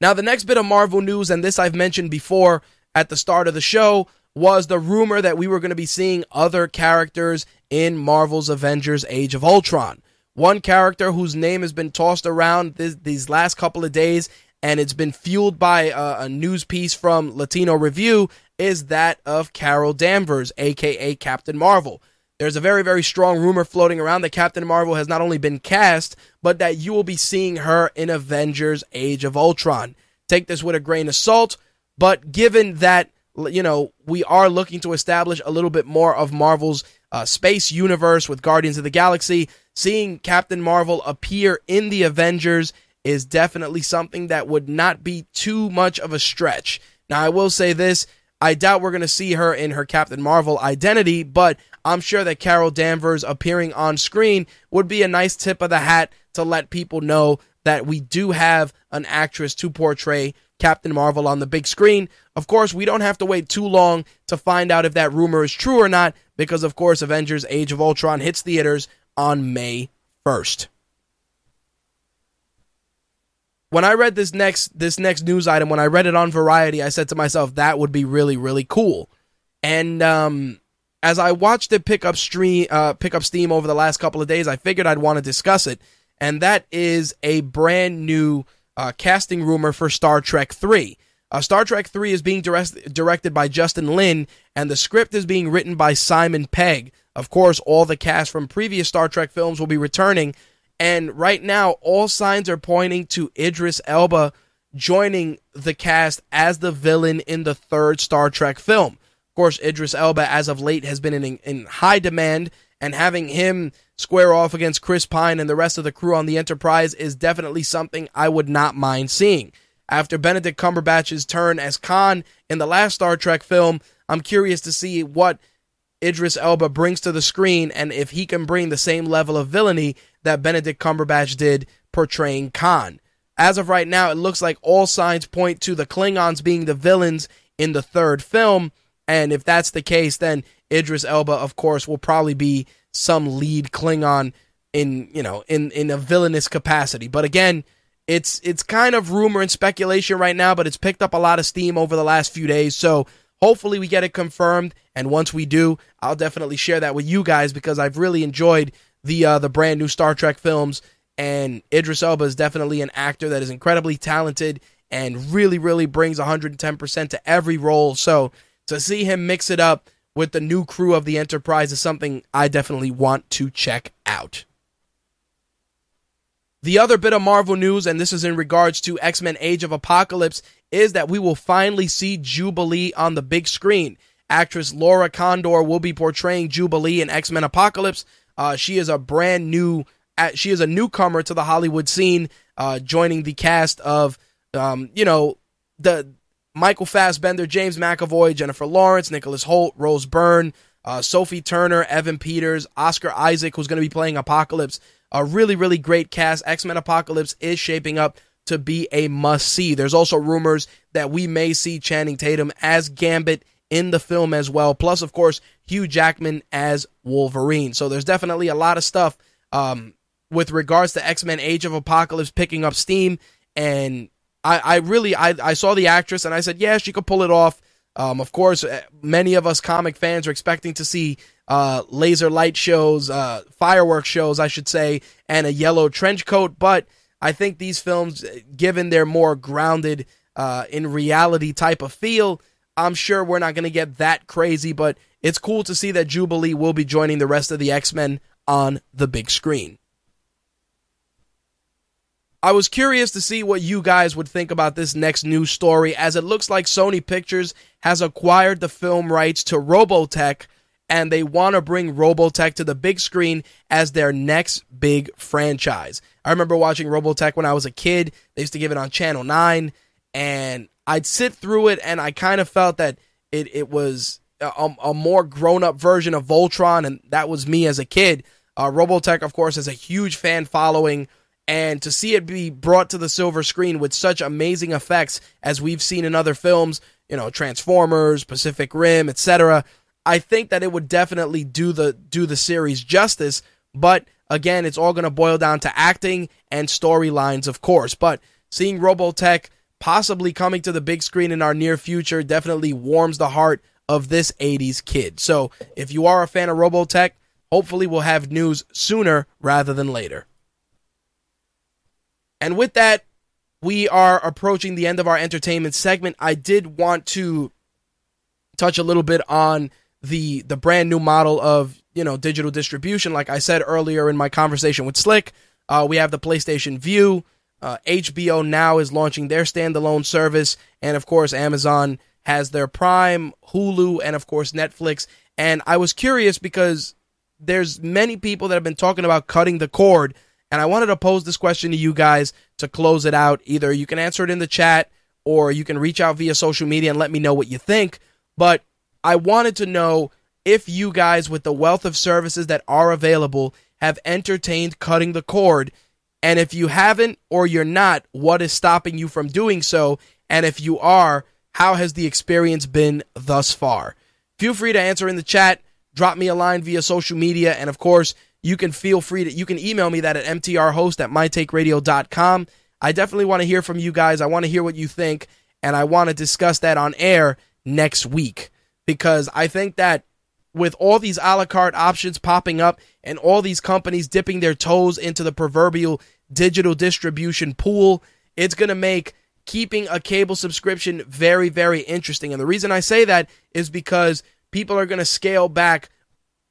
Now, the next bit of Marvel news, and this I've mentioned before at the start of the show, was the rumor that we were going to be seeing other characters in Marvel's Avengers Age of Ultron. One character whose name has been tossed around this, these last couple of days, and it's been fueled by a, a news piece from Latino Review, is that of Carol Danvers, aka Captain Marvel. There's a very, very strong rumor floating around that Captain Marvel has not only been cast, but that you will be seeing her in Avengers Age of Ultron. Take this with a grain of salt, but given that, you know, we are looking to establish a little bit more of Marvel's uh, space universe with Guardians of the Galaxy, seeing Captain Marvel appear in the Avengers is definitely something that would not be too much of a stretch. Now, I will say this I doubt we're going to see her in her Captain Marvel identity, but I'm sure that Carol Danvers appearing on screen would be a nice tip of the hat to let people know that we do have an actress to portray Captain Marvel on the big screen. Of course, we don't have to wait too long to find out if that rumor is true or not, because of course, Avengers Age of Ultron hits theaters on May 1st when I read this next this next news item, when I read it on Variety, I said to myself that would be really really cool. And um, as I watched it pick up stream uh, pick up steam over the last couple of days, I figured I'd want to discuss it. And that is a brand new uh, casting rumor for Star Trek Three. Uh, Star Trek Three is being direct- directed by Justin Lin, and the script is being written by Simon Pegg. Of course, all the cast from previous Star Trek films will be returning, and right now, all signs are pointing to Idris Elba joining the cast as the villain in the third Star Trek film. Course, Idris Elba, as of late, has been in, in high demand, and having him square off against Chris Pine and the rest of the crew on the Enterprise is definitely something I would not mind seeing. After Benedict Cumberbatch's turn as Khan in the last Star Trek film, I'm curious to see what Idris Elba brings to the screen and if he can bring the same level of villainy that Benedict Cumberbatch did portraying Khan. As of right now, it looks like all signs point to the Klingons being the villains in the third film. And if that's the case, then Idris Elba, of course, will probably be some lead Klingon in, you know, in, in a villainous capacity. But again, it's it's kind of rumor and speculation right now, but it's picked up a lot of steam over the last few days. So hopefully we get it confirmed. And once we do, I'll definitely share that with you guys because I've really enjoyed the uh, the brand new Star Trek films. And Idris Elba is definitely an actor that is incredibly talented and really, really brings 110% to every role. So to see him mix it up with the new crew of the Enterprise is something I definitely want to check out. The other bit of Marvel news, and this is in regards to X Men Age of Apocalypse, is that we will finally see Jubilee on the big screen. Actress Lana Condor will be portraying Jubilee in X Men Apocalypse. Uh, she is a brand new, she is a newcomer to the Hollywood scene, uh, joining the cast of, um, you know, the Michael Fassbender, James McAvoy, Jennifer Lawrence, Nicholas Hoult, Rose Byrne, uh, Sophie Turner, Evan Peters, Oscar Isaac, who's going to be playing Apocalypse. A really, really great cast. X Men Apocalypse is shaping up to be a must see. There's also rumors that we may see Channing Tatum as Gambit in the film as well. Plus, of course, Hugh Jackman as Wolverine. So there's definitely a lot of stuff um, with regards to X Men Age of Apocalypse picking up steam. And I, I really, I, I saw the actress and I said, yeah, she could pull it off. Um, of course, eh, many of us comic fans are expecting to see uh, laser light shows, uh, fireworks shows, I should say, and a yellow trench coat. But I think these films, given their more grounded, uh, in reality type of feel, I'm sure we're not going to get that crazy. But it's cool to see that Jubilee will be joining the rest of the X Men on the big screen. I was curious to see what you guys would think about this next news story, as it looks like Sony Pictures has acquired the film rights to Robotech, and they want to bring Robotech to the big screen as their next big franchise. I remember watching Robotech when I was a kid. They used to give it on Channel 9, and I'd sit through it, and I kind of felt that it, it was a, a more grown up version of Voltron, and that was me as a kid. Uh, Robotech, of course, has a huge fan following and to see it be brought to the silver screen with such amazing effects as we've seen in other films, you know, Transformers, Pacific Rim, etc., I think that it would definitely do the do the series justice, but again, it's all going to boil down to acting and storylines, of course. But seeing Robotech possibly coming to the big screen in our near future definitely warms the heart of this 80s kid. So, if you are a fan of Robotech, hopefully we'll have news sooner rather than later. And with that, we are approaching the end of our entertainment segment. I did want to touch a little bit on the the brand new model of you know digital distribution. Like I said earlier in my conversation with Slick, uh, we have the PlayStation Vue. Uh, HBO now is launching their standalone service, and of course Amazon has their Prime, Hulu, and of course Netflix. And I was curious because there's many people that have been talking about cutting the cord and I wanted to pose this question to you guys to close it out. Either you can answer it in the chat or you can reach out via social media and let me know what you think. But I wanted to know if you guys, with the wealth of services that are available, have entertained cutting the cord. And if you haven't or you're not, what is stopping you from doing so? And if you are, how has the experience been thus far? Feel free to answer in the chat, drop me a line via social media, and of course, you can feel free to you can email me that at mtrhost at mytakeradio.com. I definitely want to hear from you guys. I want to hear what you think, and I want to discuss that on air next week because I think that with all these a la carte options popping up and all these companies dipping their toes into the proverbial digital distribution pool, it's going to make keeping a cable subscription very, very interesting. And the reason I say that is because people are going to scale back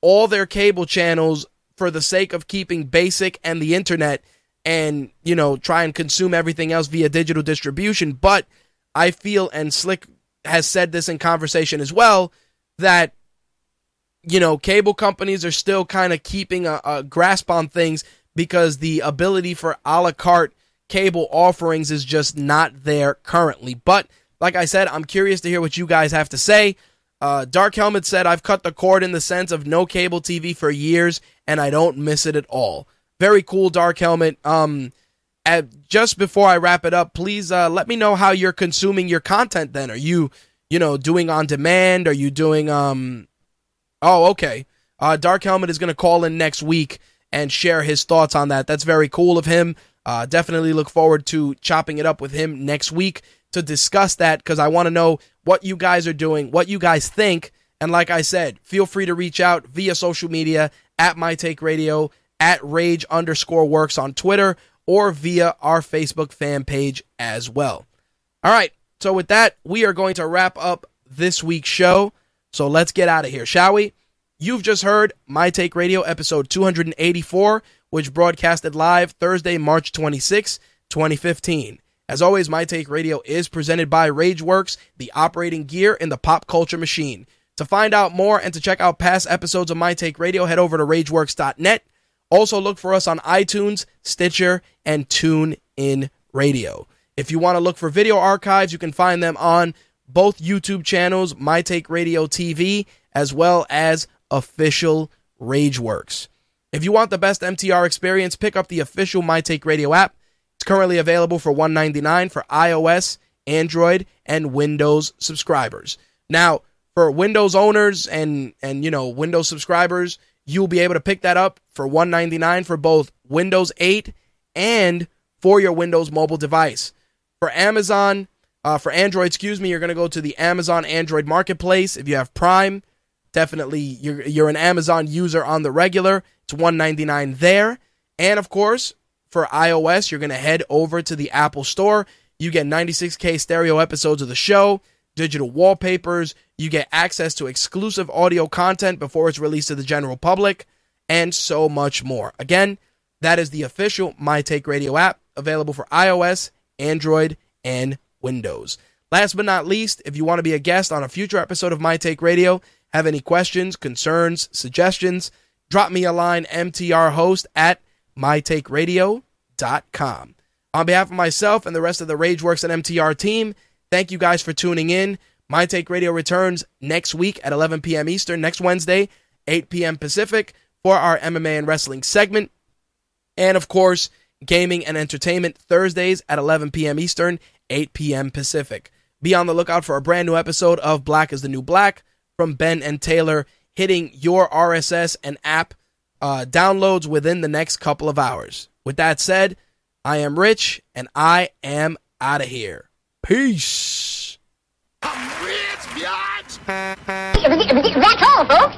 all their cable channels for the sake of keeping basic and the internet and, you know, try and consume everything else via digital distribution. But I feel, and Slick has said this in conversation as well, that, you know, cable companies are still kind of keeping a, a grasp on things because the ability for a la carte cable offerings is just not there currently. But like I said, I'm curious to hear what you guys have to say. Uh, Dark Helmet said, I've cut the cord in the sense of no cable TV for years and I don't miss it at all. Very cool, Dark Helmet. Um, at, just before I wrap it up, please uh, let me know how you're consuming your content. Then, are you, you know, doing on demand? Are you doing um? Oh, okay. Uh, Dark Helmet is going to call in next week and share his thoughts on that. That's very cool of him. Uh, definitely look forward to chopping it up with him next week to discuss that because I want to know what you guys are doing, what you guys think. And like I said, feel free to reach out via social media at My Take Radio, at Rage underscore works on Twitter, or via our Facebook fan page as well. All right. So with that, we are going to wrap up this week's show. So let's get out of here, shall we? You've just heard My Take Radio episode 284 which broadcasted live Thursday, March 26, 2015. As always, My Take Radio is presented by Rageworks, the operating gear in the pop culture machine. To find out more and to check out past episodes of My Take Radio, head over to rageworks.net. Also, look for us on iTunes, Stitcher, and TuneIn Radio. If you want to look for video archives, you can find them on both YouTube channels, My Take Radio TV, as well as official Rageworks. If you want the best MTR experience, pick up the official My Take Radio app. Currently available for $1.99 for iOS, Android, and Windows subscribers. Now, for Windows owners and and you know Windows subscribers, you'll be able to pick that up for $1.99 for both Windows 8 and for your Windows mobile device. For Amazon, uh, for Android, excuse me, you're going to go to the Amazon Android Marketplace. If you have Prime, definitely you're, you're an Amazon user on the regular. It's $1.99 there. And of course, for iOS, you're going to head over to the Apple Store. You get 96K stereo episodes of the show, digital wallpapers, you get access to exclusive audio content before it's released to the general public, and so much more. Again, that is the official My Take Radio app, available for iOS, Android, and Windows. Last but not least, if you want to be a guest on a future episode of My Take Radio, have any questions, concerns, suggestions, drop me a line, mtrhost at mytakeradio.com. On behalf of myself and the rest of the Rageworks and MTR team, thank you guys for tuning in. My Take Radio returns next week at 11 p.m. Eastern, next Wednesday, 8 p.m. Pacific, for our MMA and wrestling segment. And of course, gaming and entertainment Thursdays at 11 p.m. Eastern, 8 p.m. Pacific. Be on the lookout for a brand new episode of Black is the New Black from Ben and Taylor hitting your RSS and app uh, downloads within the next couple of hours. With that said, I am Rich and I am out of here. Peace. I'm rich, bitch. That's all, folks.